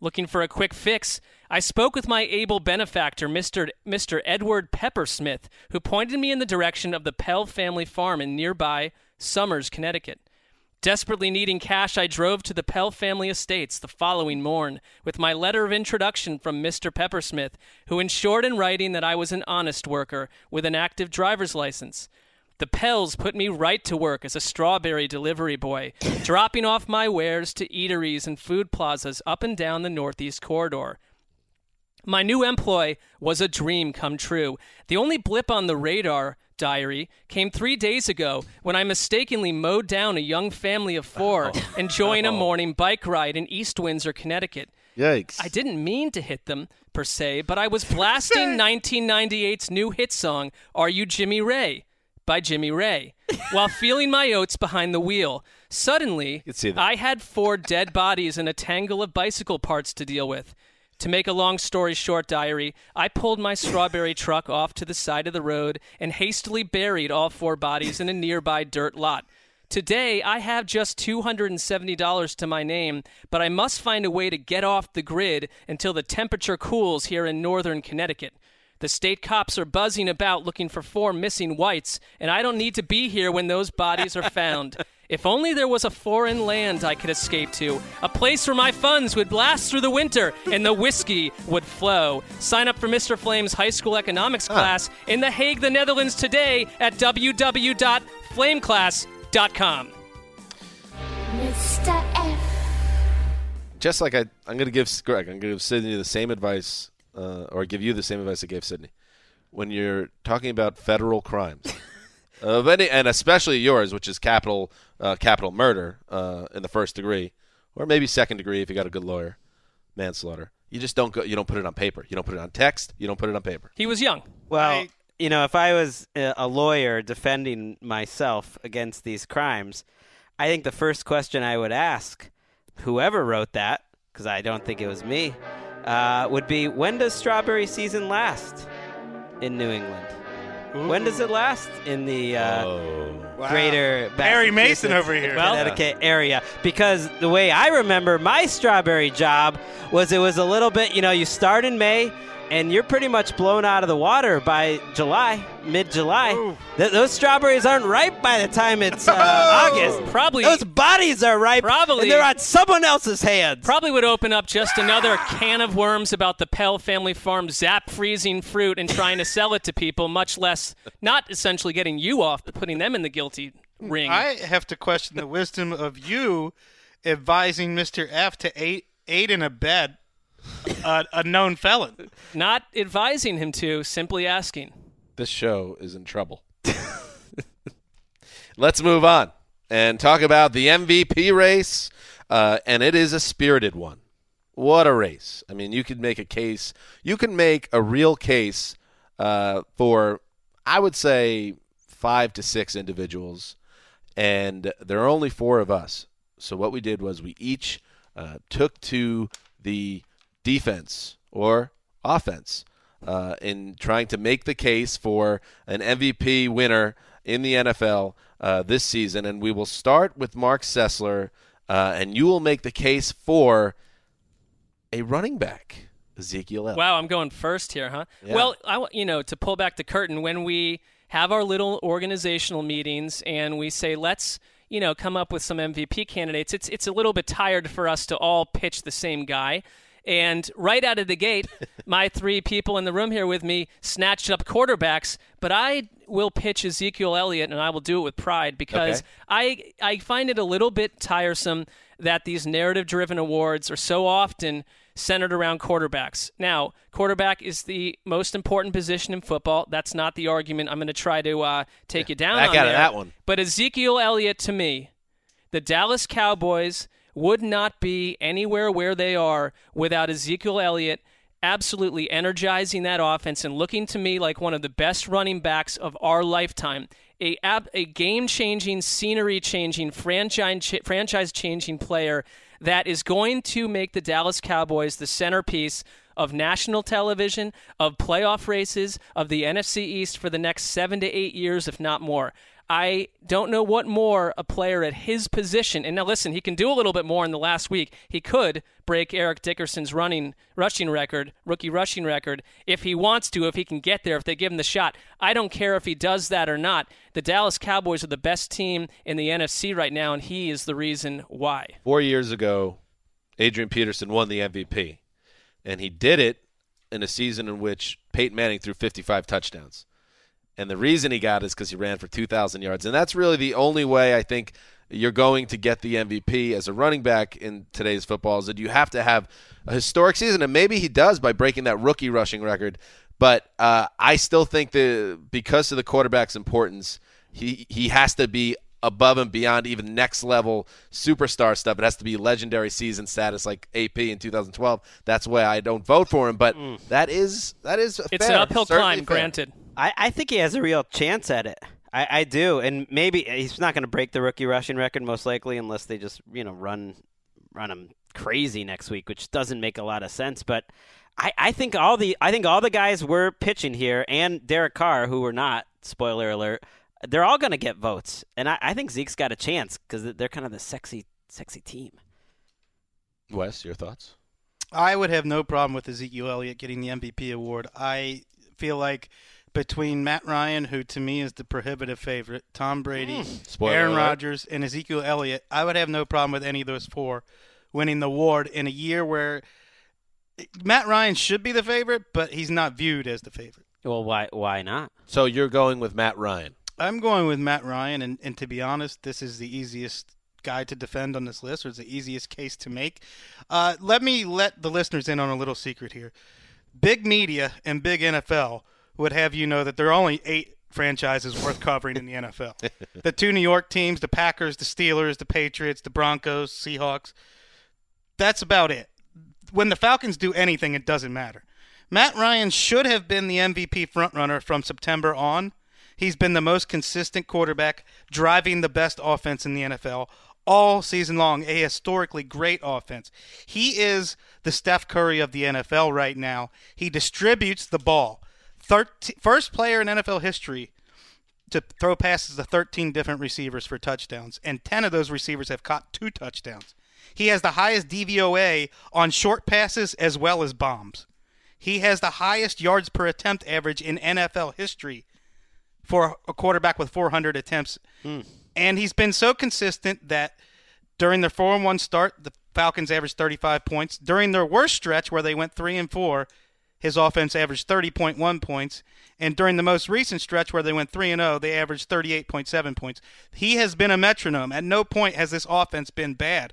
Looking for a quick fix, I spoke with my able benefactor, Mr. Mr. Edward Peppersmith, who pointed me in the direction of the Pell family farm in nearby Somers, Connecticut. Desperately needing cash, I drove to the Pell family estates the following morn with my letter of introduction from Mr. Peppersmith, who ensured in writing that I was an honest worker with an active driver's license. The Pells put me right to work as a strawberry delivery boy, dropping off my wares to eateries and food plazas up and down the Northeast Corridor. My new employ was a dream come true. The only blip on the radar diary came three days ago when I mistakenly mowed down a young family of four enjoying a morning bike ride in East Windsor, Connecticut. Yikes. I didn't mean to hit them, per se, but I was blasting 1998's new hit song, Are You Jimmy Ray? by Jimmy Ray, while feeling my oats behind the wheel. Suddenly. I had four dead bodies and a tangle of bicycle parts to deal with. To make a long story short, diary, I pulled my strawberry truck off to the side of the road and hastily buried all four bodies in a nearby dirt lot. Today, I have just $270 to my name, but I must find a way to get off the grid until the temperature cools here in northern Connecticut. The state cops are buzzing about looking for four missing whites, and I don't need to be here when those bodies are found. If only there was a foreign land I could escape to, a place where my funds would last through the winter and the whiskey would flow. Sign up for Mr. Flame's high school economics class in The Hague, the Netherlands today at www.flameclass.com. Mr. F. Just like I, I'm going to give Gregg, I'm going to give Sydney the same advice, uh, or give you the same advice I gave Sydney. When you're talking about federal crimes, of any, and especially yours, which is capital, uh, capital murder uh, in the first degree, or maybe second degree if you got a good lawyer, manslaughter. You just don't go. You don't put it on paper. You don't put it on text. You don't put it on paper. He was young. Well, you know, if I was a a lawyer defending myself against these crimes, I think the first question I would ask whoever wrote that, because I don't think it was me, uh, would be when does strawberry season last in New England? When does it last in the uh, Wow. greater Harry Mason over here. Connecticut area? Because the way I remember my strawberry job was it was a little bit, you know, you start in May and you're pretty much blown out of the water by July, mid-July. Th- those strawberries aren't ripe by the time it's uh, August. Probably those bodies are ripe. Probably- and they're on someone else's hands. Probably would open up just another can of worms about the Pell family farm zap freezing fruit and trying to sell it to people, much less not essentially getting you off, but putting them in the guilty ring. I have to question the wisdom of you advising Mr. F to aid, aid in a bed a, a known felon. Not advising him to, simply asking. This show is in trouble. Let's move on and talk about the MVP race, uh, and it is a spirited one. What a race! I mean, you could make a case. You can make a real case uh, for, I would say, five to six individuals, and there are only four of us. So what we did was we each uh, took to the defense or offense uh, in trying to make the case for an MVP winner in the NFL uh, this season. And we will start with Marc Sessler, uh, and you will make the case for a running back, Ezekiel Elliott. Wow, I'm going first here, huh? Yeah. Well, I, you know, to pull back the curtain, when we have our little organizational meetings and we say, let's, you know, come up with some MVP candidates, it's it's a little bit tired for us to all pitch the same guy. And right out of the gate, my three people in the room here with me snatched up quarterbacks, but I will pitch Ezekiel Elliott and I will do it with pride because Okay. I I find it a little bit tiresome that these narrative driven awards are so often centered around quarterbacks. Now, quarterback is the most important position in football. That's not the argument. I'm going to try to uh, take you down out of that one. But Ezekiel Elliott, to me, the Dallas Cowboys would not be anywhere where they are without Ezekiel Elliott absolutely energizing that offense and looking to me like one of the best running backs of our lifetime. A, ab- a game changing, scenery changing, franchise franchise changing player that is going to make the Dallas Cowboys the centerpiece of national television, of playoff races, of the NFC East for the next seven to eight years, if not more. I don't know what more a player at his position. And now listen, he can do a little bit more in the last week. He could break Eric Dickerson's running rushing record, rookie rushing record, if he wants to, if he can get there, if they give him the shot. I don't care if he does that or not. The Dallas Cowboys are the best team in the NFC right now, and he is the reason why. Four years ago, Adrian Peterson won the MVP, and he did it in a season in which Peyton Manning threw 55 touchdowns. And the reason he got it is because he ran for 2,000 yards. And that's really the only way I think you're going to get the MVP as a running back in today's football is that you have to have a historic season. And maybe he does by breaking that rookie rushing record. But uh, I still think that because of the quarterback's importance, he, he has to be above and beyond even next level superstar stuff. It has to be legendary season status like AP in 2012. That's why I don't vote for him. But that is that is It's fair, an uphill certainly climb, fair. granted. I, I think he has a real chance at it. I, I do, and maybe he's not going to break the rookie rushing record most likely, unless they just you know run run him crazy next week, which doesn't make a lot of sense. But I, I think all the I think all the guys we're pitching here, and Derek Carr, who were not spoiler alert, they're all going to get votes, and I, I think Zeke's got a chance because they're kind of the sexy sexy team. Wes, your thoughts? I would have no problem with Ezekiel Elliott getting the MVP award. I feel like between Matt Ryan, who to me is the prohibitive favorite, Tom Brady, Spoiler Aaron alert. Rodgers, and Ezekiel Elliott, I would have no problem with any of those four winning the award in a year where Matt Ryan should be the favorite, but he's not viewed as the favorite. Well, why why not? So you're going with Matt Ryan. I'm going with Matt Ryan, and, and to be honest, this is the easiest guy to defend on this list, or it's the easiest case to make. Uh, let me let the listeners in on a little secret here. Big media and big NFL would have you know that there are only eight franchises worth covering in the NFL. the two New York teams, the Packers, the Steelers, the Patriots, the Broncos, Seahawks. That's about it. When the Falcons do anything, it doesn't matter. Matt Ryan should have been the MVP frontrunner from September on. He's been the most consistent quarterback, driving the best offense in the NFL all season long. A historically great offense. He is the Steph Curry of the NFL right now. He distributes the ball. Thirteen, first player in NFL history to throw passes to 13 different receivers for touchdowns, and 10 of those receivers have caught two touchdowns. He has the highest DVOA on short passes as well as bombs. He has the highest yards per attempt average in NFL history for a quarterback with 400 attempts. Hmm. And he's been so consistent that during their 4 and 1 start, the Falcons averaged 35 points. During their worst stretch where they went 3 and 4, his offense averaged 30.1 points, and during the most recent stretch where they went 3 and 0, they averaged 38.7 points. He has been a metronome. At no point has this offense been bad.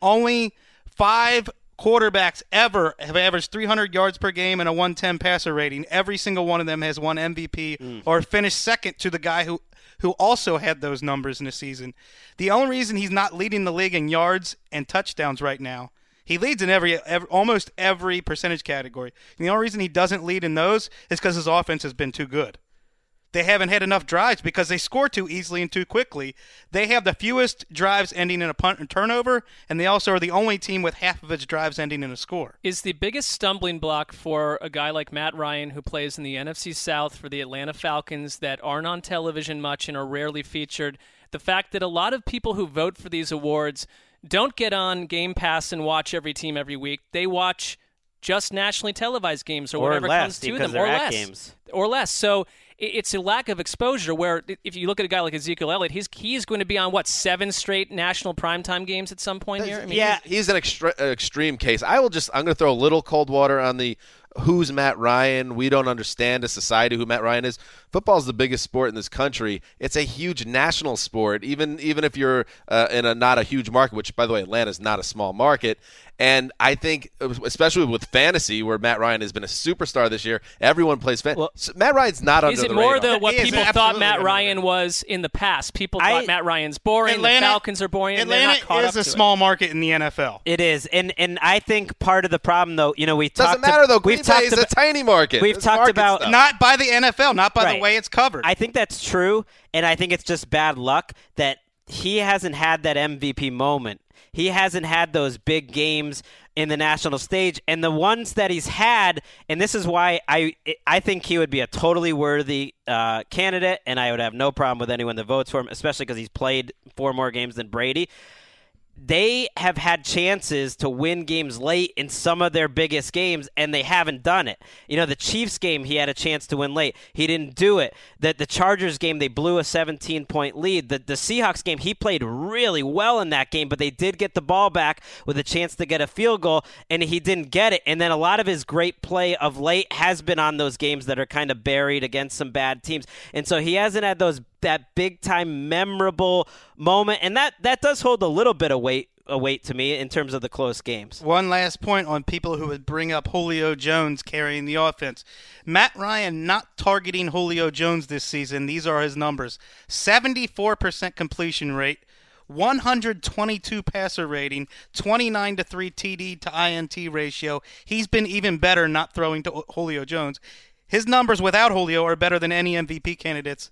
Only 5 quarterbacks ever have averaged 300 yards per game and a 110 passer rating. Every single one of them has won MVP mm. or finished second to the guy who who also had those numbers in a season. The only reason he's not leading the league in yards and touchdowns right now, he leads in every, every almost every percentage category. And the only reason he doesn't lead in those is because his offense has been too good. They haven't had enough drives because they score too easily and too quickly. They have the fewest drives ending in a punt and turnover, and they also are the only team with half of its drives ending in a score. Is the biggest stumbling block for a guy like Matt Ryan, who plays in the NFC South for the Atlanta Falcons, that aren't on television much and are rarely featured, the fact that a lot of people who vote for these awards don't get on Game Pass and watch every team every week. They watch just nationally televised games or, Or whatever less, comes to them, or less, games. or less. So it's a lack of exposure. Where if you look at a guy like Ezekiel Elliott, he's he's going to be on what seven straight national primetime games at some point here. I mean, he's, he's an extre- uh, extreme case. I will just I'm going to throw a little cold water on the who's Matt Ryan. We don't understand a society who Matt Ryan is. Football is the biggest sport in this country. It's a huge national sport, even even if you're uh, in a not a huge market. Which, by the way, Atlanta is not a small market. And I think, especially with fantasy, where Matt Ryan has been a superstar this year, everyone plays fan. so Matt Ryan's not Is under it the more radar. than what people thought Matt Ryan was in the past? People thought Matt Ryan's boring. Atlanta- the Falcons are boring. Atlanta not caught is up a to it. small market in the NFL. It is, and and I think part of the problem, though, you know, we Doesn't talked matter though. We've Green Bay talked is about, a tiny market. We've It's talked market about stuff. Not by the NFL, not by the Right. Way it's covered. I think that's true, and I think it's just bad luck that he hasn't had that MVP moment. He hasn't had those big games in the national stage, and the ones that he's had, and this is why I I think he would be a totally worthy uh, candidate, and I would have no problem with anyone that votes for him, especially because he's played four more games than Brady they have had chances to win games late in some of their biggest games and they haven't done it. You know, the Chiefs game he had a chance to win late. He didn't do it. The the Chargers game they blew a 17 point lead. The the Seahawks game he played really well in that game, but they did get the ball back with a chance to get a field goal and he didn't get it. And then a lot of his great play of late has been on those games that are kind of buried against some bad teams. And so he hasn't had those that big time memorable moment and that that does hold a little bit of weight a weight to me in terms of the close games. One last point on people who would bring up Julio Jones carrying the offense. Matt Ryan not targeting Julio Jones this season. These are his numbers 74% completion rate, 122 passer rating, 29 to 3 TD to INT ratio. He's been even better not throwing to Julio Jones. His numbers without Julio are better than any MVP candidates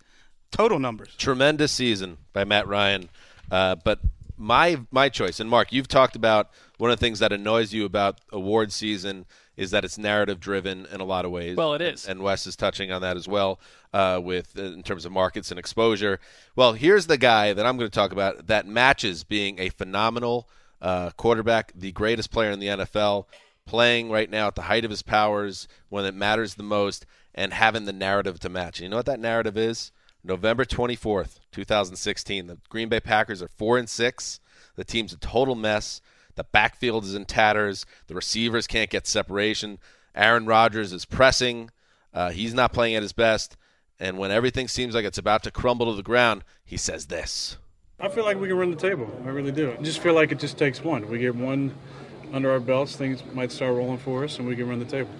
total numbers. Tremendous season by Matt Ryan. Uh, but my my choice, and Marc, you've talked about one of the things that annoys you about award season is that it's narrative driven in a lot of ways. Well, it is. and, and Wes is touching on that as well uh, with in terms of markets and exposure. Well, here's the guy that I'm going to talk about that matches being a phenomenal uh, quarterback, the greatest player in the NFL, playing right now at the height of his powers when it matters the most, and having the narrative to match. And you know what that narrative is? November 24th, 2016. The Green Bay Packers are 4 and 6. The team's a total mess. The backfield is in tatters. The receivers can't get separation. Aaron Rodgers is pressing. Uh, he's not playing at his best. And when everything seems like it's about to crumble to the ground, he says this. I feel like we can run the table. I really do. I just feel like it just takes one. We get one under our belts, things might start rolling for us, and we can run the table.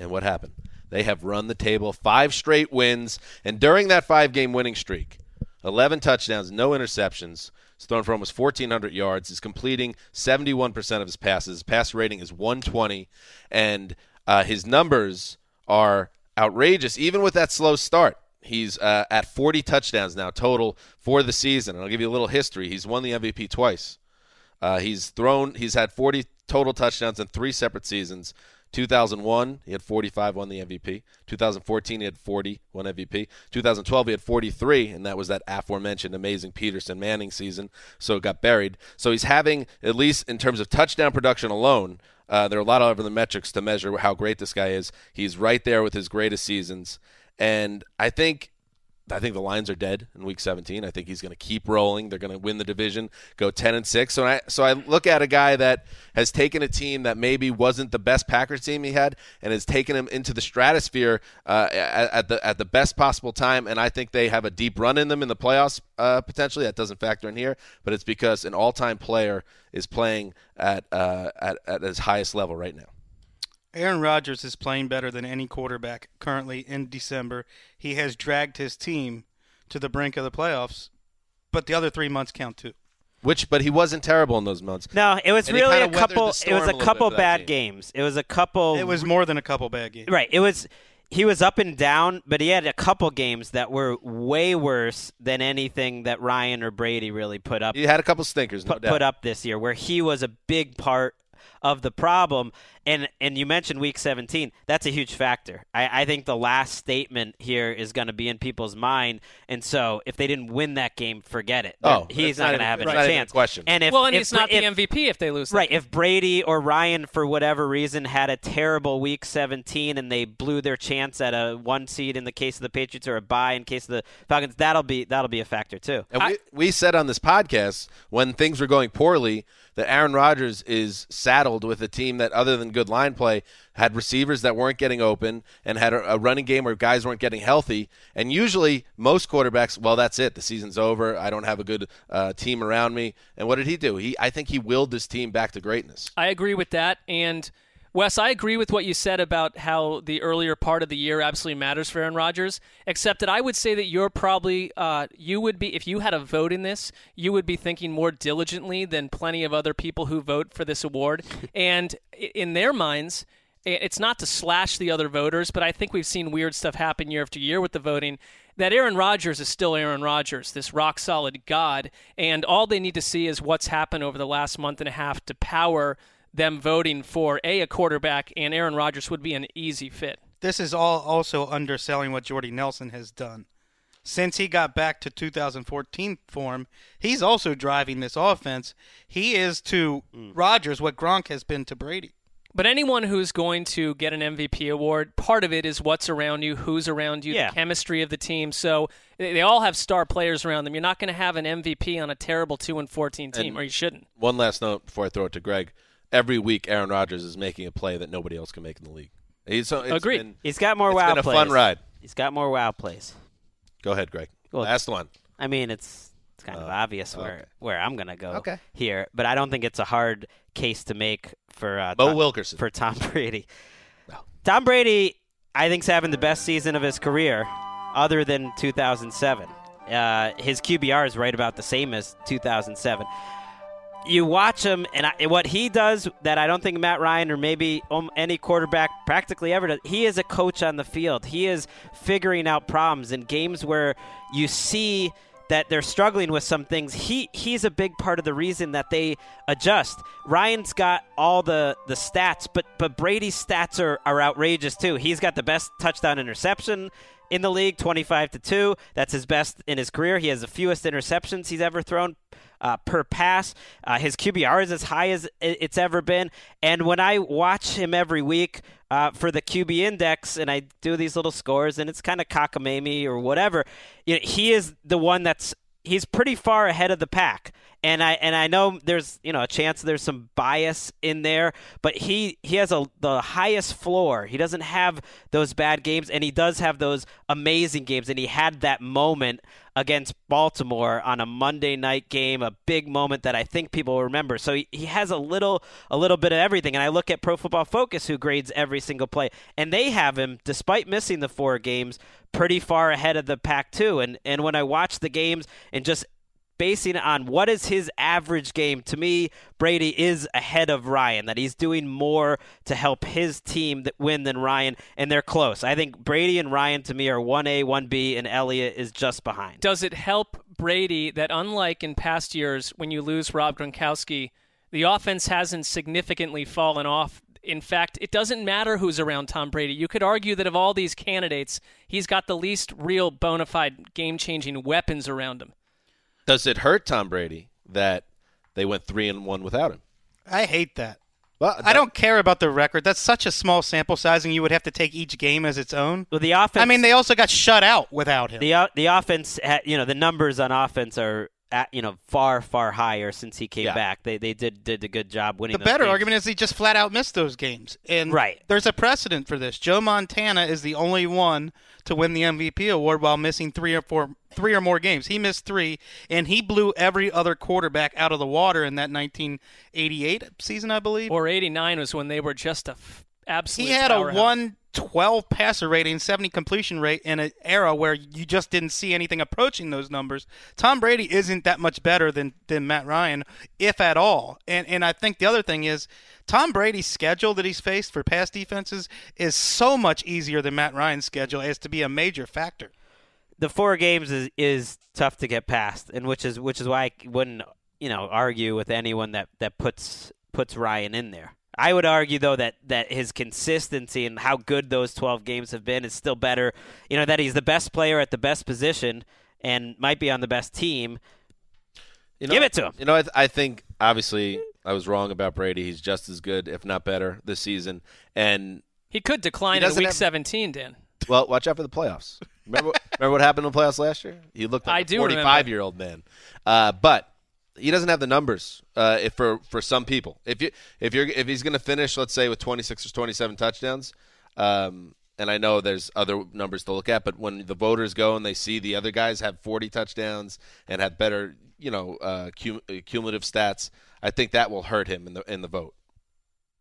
And what happened? They have run the table, five straight wins, and during that five-game winning streak, 11 touchdowns, no interceptions. He's thrown for almost 1,400 yards. He's completing 71% of his passes. His pass rating is 120, and uh, his numbers are outrageous, even with that slow start. He's uh, at 40 touchdowns now total for the season. And I'll give you a little history. He's won the MVP twice. Uh, he's thrown. He's had 40 total touchdowns in three separate seasons. 2001, he had 45, won the MVP. 2014, he had 40, won MVP. 2012, he had 43, and that was that aforementioned amazing Peterson Manning season. So it got buried. So he's having, at least in terms of touchdown production alone, uh, there are a lot of other metrics to measure how great this guy is. He's right there with his greatest seasons, and I think I think the Lions are dead in Week 17. I think he's going to keep rolling. They're going to win the division, go 10 and six. So I so I look at a guy that has taken a team that maybe wasn't the best Packers team he had, and has taken him into the stratosphere uh, at, at the at the best possible time. And I think they have a deep run in them in the playoffs uh, potentially. That doesn't factor in here, but it's because an all-time player is playing at uh, at at his highest level right now. Aaron Rodgers is playing better than any quarterback currently in December. He has dragged his team to the brink of the playoffs, but the other three months count too. Which, but he wasn't terrible in those months. No, it was And really a couple. It was a little bit couple bad team. games. It was a couple. It was more than a couple bad games. Right. It was. He was up and down, but he had a couple games that were way worse than anything that Ryan or Brady really put up. He had a couple stinkers, no put, doubt. put up this year, where he was a big part of the problem. And and you mentioned Week 17. That's a huge factor. I, I think the last statement here is going to be in people's mind. And so if they didn't win that game, forget it. Oh, he's not not going to have it's any not a chance. question. And if well, and if, he's not if, the MVP if they lose. Right. game. If Brady or Ryan, for whatever reason, had a terrible week 17 and they blew their chance at a one seed in the case of the Patriots or a bye in case of the Falcons, that'll be that'll be a factor too. And we, we said on this podcast when things were going poorly that Aaron Rodgers is saddled with a team that, other than good line play, had receivers that weren't getting open and had a, a running game where guys weren't getting healthy. And usually, most quarterbacks, well, that's it. The season's over. I don't have a good uh, team around me. And what did he do? He, I think he willed this team back to greatness. I agree with that. And Wes, I agree with what you said about how the earlier part of the year absolutely matters for Aaron Rodgers. Except that I would say that you're probably uh, you would be if you had a vote in this, you would be thinking more diligently than plenty of other people who vote for this award. and in their minds, it's not to slash the other voters, but I think we've seen weird stuff happen year after year with the voting. That Aaron Rodgers is still Aaron Rodgers, this rock solid God, and all they need to see is what's happened over the last month and a half to power them voting for a a quarterback, and Aaron Rodgers would be an easy fit. This is all also underselling what Jordy Nelson has done. Since he got back to 2014 form, he's also driving this offense. He is to hmm. Rodgers what Gronk has been to Brady. But anyone who's going to get an MVP award, part of it is what's around you, who's around you, Yeah. the chemistry of the team. So they they all have star players around them. You're not going to have an MVP on a terrible two and fourteen team, And or you shouldn't. One last note before I throw it to Gregg. Every week, Aaron Rodgers is making a play that nobody else can make in the league. He's, so it's Agreed. Been, He's got more it's wow been a plays. fun ride. He's got more wow plays. Go ahead, Gregg. Well, Last one. I mean, it's it's kind of obvious where okay. where I'm gonna go Okay. here, but I don't think it's a hard case to make for uh, Bo Tom, Wilkerson. for Tom Brady. Tom Brady, I think, is having the best season of his career, other than 2007. Uh, his QBR is right about the same as 2007. You watch him, and I, what he does that I don't think Matt Ryan or maybe um, any quarterback practically ever does. He is a coach on the field. He is figuring out problems in games where you see that they're struggling with some things. He he's a big part of the reason that they adjust. Ryan's got all the the stats, but but Brady's stats are, are outrageous too. He's got the best touchdown interception in the league, 25 to 2. That's his best in his career. He has the fewest interceptions he's ever thrown uh, per pass. Uh, his QBR is as high as it's ever been. And when I watch him every week uh, for the QB index and I do these little scores and it's kind of cockamamie or whatever, you know, he is the one that's he's pretty far ahead of the pack. And I and I know there's you know a chance there's some bias in there, but he he has a the highest floor. He doesn't have those bad games, and he does have those amazing games. And he had that moment against Baltimore on a Monday night game, a big moment that I think people will remember. So he, he has a little a little bit of everything. And I look at Pro Football Focus, who grades every single play, and they have him, despite missing the four games, pretty far ahead of the pack too. And and when I watch the games and just basing on what is his average game, to me, Brady is ahead of Ryan. That he's doing more to help his team win than Ryan, and they're close. I think Brady and Ryan to me are one A, one B, and Elliott is just behind. Does it help Brady that, unlike in past years when you lose Rob Gronkowski, the offense hasn't significantly fallen off? In fact, it doesn't matter who's around Tom Brady. You could argue that of all these candidates, he's got the least real bona fide game changing weapons around him. Does it hurt Tom Brady that they went three and one without him? I hate that. Well, I don't care about the record. That's such a small sample size, and you would have to take each game as its own. Well, the offense. I mean, they also got shut out without him. The the offense, you know, the numbers on offense are at, you know far far higher since he came Yeah. back. They they did did a good job winning. The those better games. argument is he just flat out missed those games. And Right. there's a precedent for this. Joe Montana is the only one to win the MVP award while missing three or four three or more games. He missed 3 and he blew every other quarterback out of the water in that 1988 season, I believe. Or 89 was when they were just a f- absolute He had a powerhouse. 112 passer rating, 70 completion rate in an era where you just didn't see anything approaching those numbers. Tom Brady isn't that much better than, than Matt Ryan, if at all. And and I think the other thing is Tom Brady's schedule that he's faced for pass defenses is so much easier than Matt Ryan's schedule as to be a major factor. the four games is is tough to get past, and which is which is why I wouldn't you know argue with anyone that that puts puts Ryan in there. I would argue though that that his consistency and how good those 12 games have been is still better. You know that he's the best player at the best position and might be on the best team. You know, Give it to him. You know, I, th- I think obviously I was wrong about Brady. He's just as good, if not better, this season. And He could decline He in week have- 17, Dan. well, watch out for the playoffs. Remember, remember what happened in the playoffs last year? He looked like I a do remember. 45 year old man. Uh, but he doesn't have the numbers uh, if for for some people. If you if you're if he's going to finish, let's say with 26 or 27 touchdowns, um, and I know there's other numbers to look at, but when the voters go and they see the other guys have 40 touchdowns and have better, you know, uh, cum- uh, cumulative stats, I think that will hurt him in the in the vote.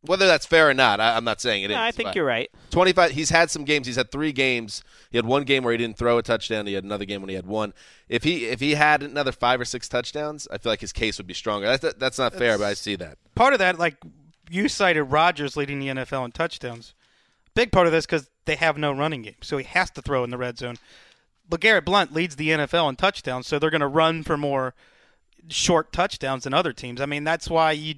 Whether that's fair or not, I, I'm not saying it is. No, I think you're right. 25 he's had some games he's had three games he had one game where he didn't throw a touchdown he had another game when he had one if he if he had another five or six touchdowns i feel like his case would be stronger that's, that's not fair but i see that Part of that, like you cited, Rodgers leading the NFL in touchdowns. Big part of this because they have no running game, so he has to throw in the red zone. LeGarrette Blunt leads the NFL in touchdowns, so they're going to run for more short touchdowns than other teams. I mean, that's why you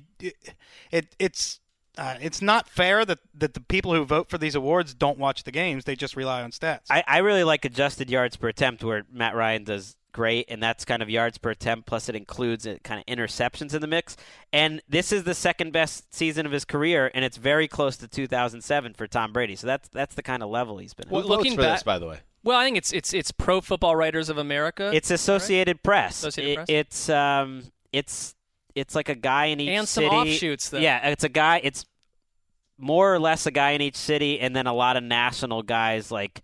it it's uh, it's not fair that that the people who vote for these awards don't watch the games; they just rely on stats. I, I really like adjusted yards per attempt where Matt Ryan does great, and that's kind of yards per attempt, plus it includes uh, kind of interceptions in the mix. And this is the second best season of his career, and it's very close to 2007 for Tom Brady. So that's that's the kind of level he's been. Well, at. looking for back, this by the way Well, I think it's it's it's Pro Football Writers of America. It's Associated Press. Associated It- Press? It's um, it's it's like a guy in each And some city. offshoots, though. Yeah, it's a guy. It's more or less a guy in each city, and then a lot of national guys. Like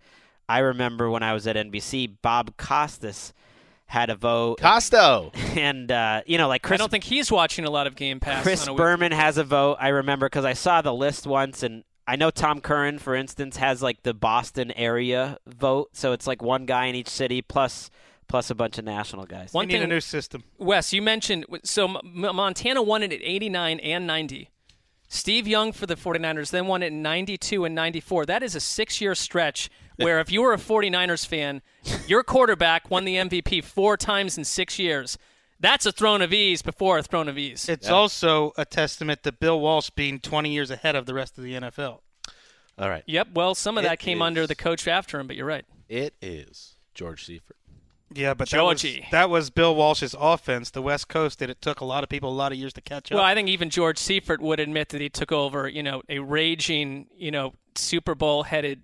I remember when I was at NBC, Bob Costas had a vote. costo and uh, you know, like Chris I don't think he's watching a lot of Game Pass. Chris on a week- Berman has a vote. I remember because I saw the list once, and I know Tom Curran, for instance, has like the Boston area vote. So it's like one guy in each city plus plus a bunch of national guys. One we need thing- a new system. Wes, you mentioned so M- Montana won it at 89 and 90. Steve Young for the 49ers then won it in 92 and 94. That is a 6-year stretch where if you were a 49ers fan, your quarterback won the MVP 4 times in 6 years. That's a throne of ease before a throne of ease. It's also a testament to Bill Walsh being 20 years ahead of the rest of the NFL. all right Yep, well some of It that came is. under the coach after him, but you're right. it is george seifert Yeah, but that was, that was Bill Walsh's offense. The West Coast did. It took a lot of people a lot of years to catch up. Well, I think even George Seifert would admit that he took over, you know, a raging, you know, Super Bowl headed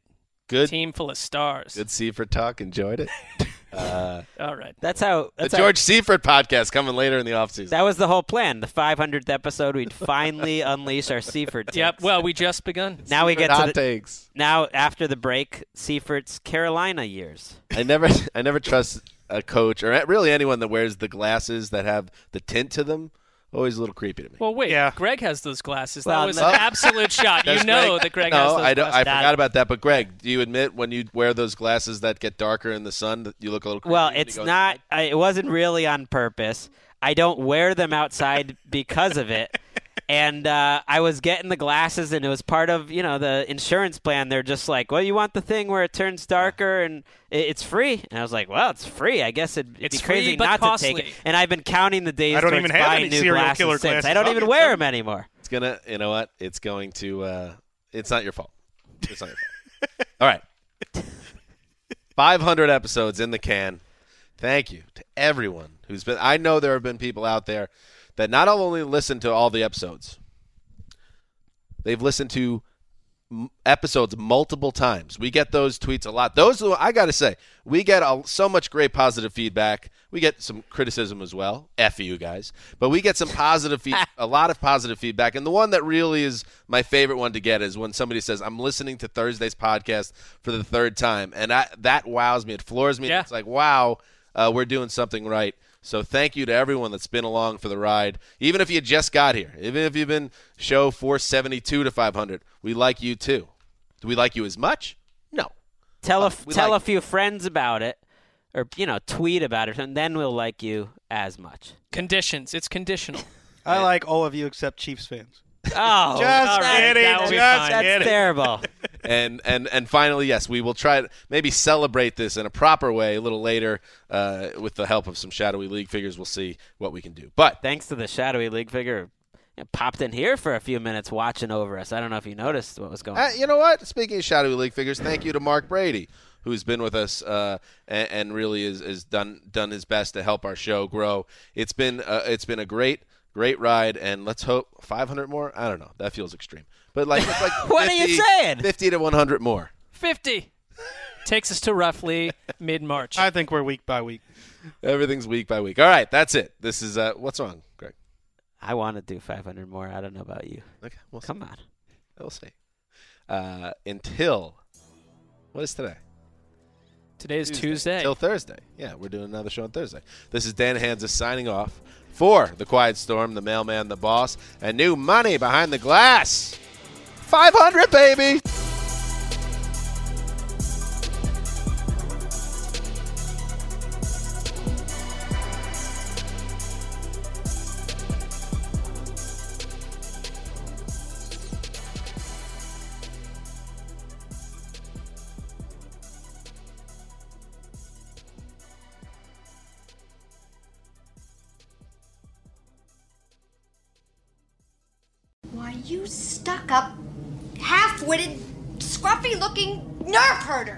good team full of stars. good seifert talk enjoyed it uh, All right. That's how. the That's how- george seifert podcast coming later in the offseason That was the whole plan. The 500th episode, we'd finally unleash our Seifert. Yep. Well, we just begun. now we get to hot the, takes now after the break, Seifert's Carolina years. I never, I never trust a coach or really anyone that wears the glasses that have the tint to them. Always a little creepy to me. Well, wait. Yeah. Greg has those glasses. Well, that was no- an absolute shot. You Does know that Greg no, has those I, don't, I forgot about that. But Greg, do you admit when you wear those glasses that get darker in the sun that you look a little? Creepy Well, it's not. I, it wasn't really on purpose. I don't wear them outside because of it. And uh, I was getting the glasses, and it was part of you know the insurance plan. They're just like, well, you want the thing where it turns darker and it, it's free. And I was like, well, it's free. I guess it'd, it'd It's be crazy free, but not to take it. And I've been counting the days I don't even have any new serial glasses killer since. glasses. I don't even wear them. them anymore. It's gonna. You know what? It's going to. Uh, it's not your fault. It's not your fault. All right. 500 episodes in the can. Thank you to everyone who's been. I know there have been people out there that not only listen to all the episodes, they've listened to episodes multiple times. We get those tweets a lot. Those I got to say, we get a, so much great positive feedback. We get some criticism as well. F you guys, but we get some positive feed, a lot of positive feedback. And the one that really is my favorite one to get is when somebody says, "I'm listening to Thursday's podcast for the third time," and I, that wows me. It floors me. Yeah. It's like, wow, uh, we're doing something right. So thank you to everyone that's been along for the ride. Even if you just got here, even if you've been show 472 to 500, we like you too. Do we like you as much? No. Tell a uh, we tell like- a few friends about it, or you know, tweet about it, and then we'll like you as much. Conditions. It's conditional. I like all of you except Chiefs fans. Oh, Just all right, kidding, that will be just fine. That's kidding. terrible. and and and finally, yes, we will try to maybe celebrate this in a proper way a little later uh, with the help of some shadowy league figures. We'll see what we can do. But Thanks to the shadowy league figure, popped in here for a few minutes watching over us. I don't know if you noticed what was going Uh, on. you know what? Speaking of shadowy league figures, thank you to Mark Brady, who's been with us uh, and, and really is, is done done his best to help our show grow. It's been uh, it's been a great great ride, and let's hope 500 more. I don't know. That feels extreme, but like it's like What are you saying? 50 to 100 more. 50 takes us to roughly mid March. I think we're week by week. Everything's week by week. All right, that's it. This is uh, what's wrong, Greg. I want to do 500 more. I don't know about you. Okay, we'll Come on. We'll see. Uh, until what is today? Today is Tuesday. Till Thursday. Yeah, we're doing another show on Thursday. This is Dan Hanzus signing off for The Quiet Storm, The Mailman, The Boss, and new money behind the glass. 500, baby! Looking nerf herder!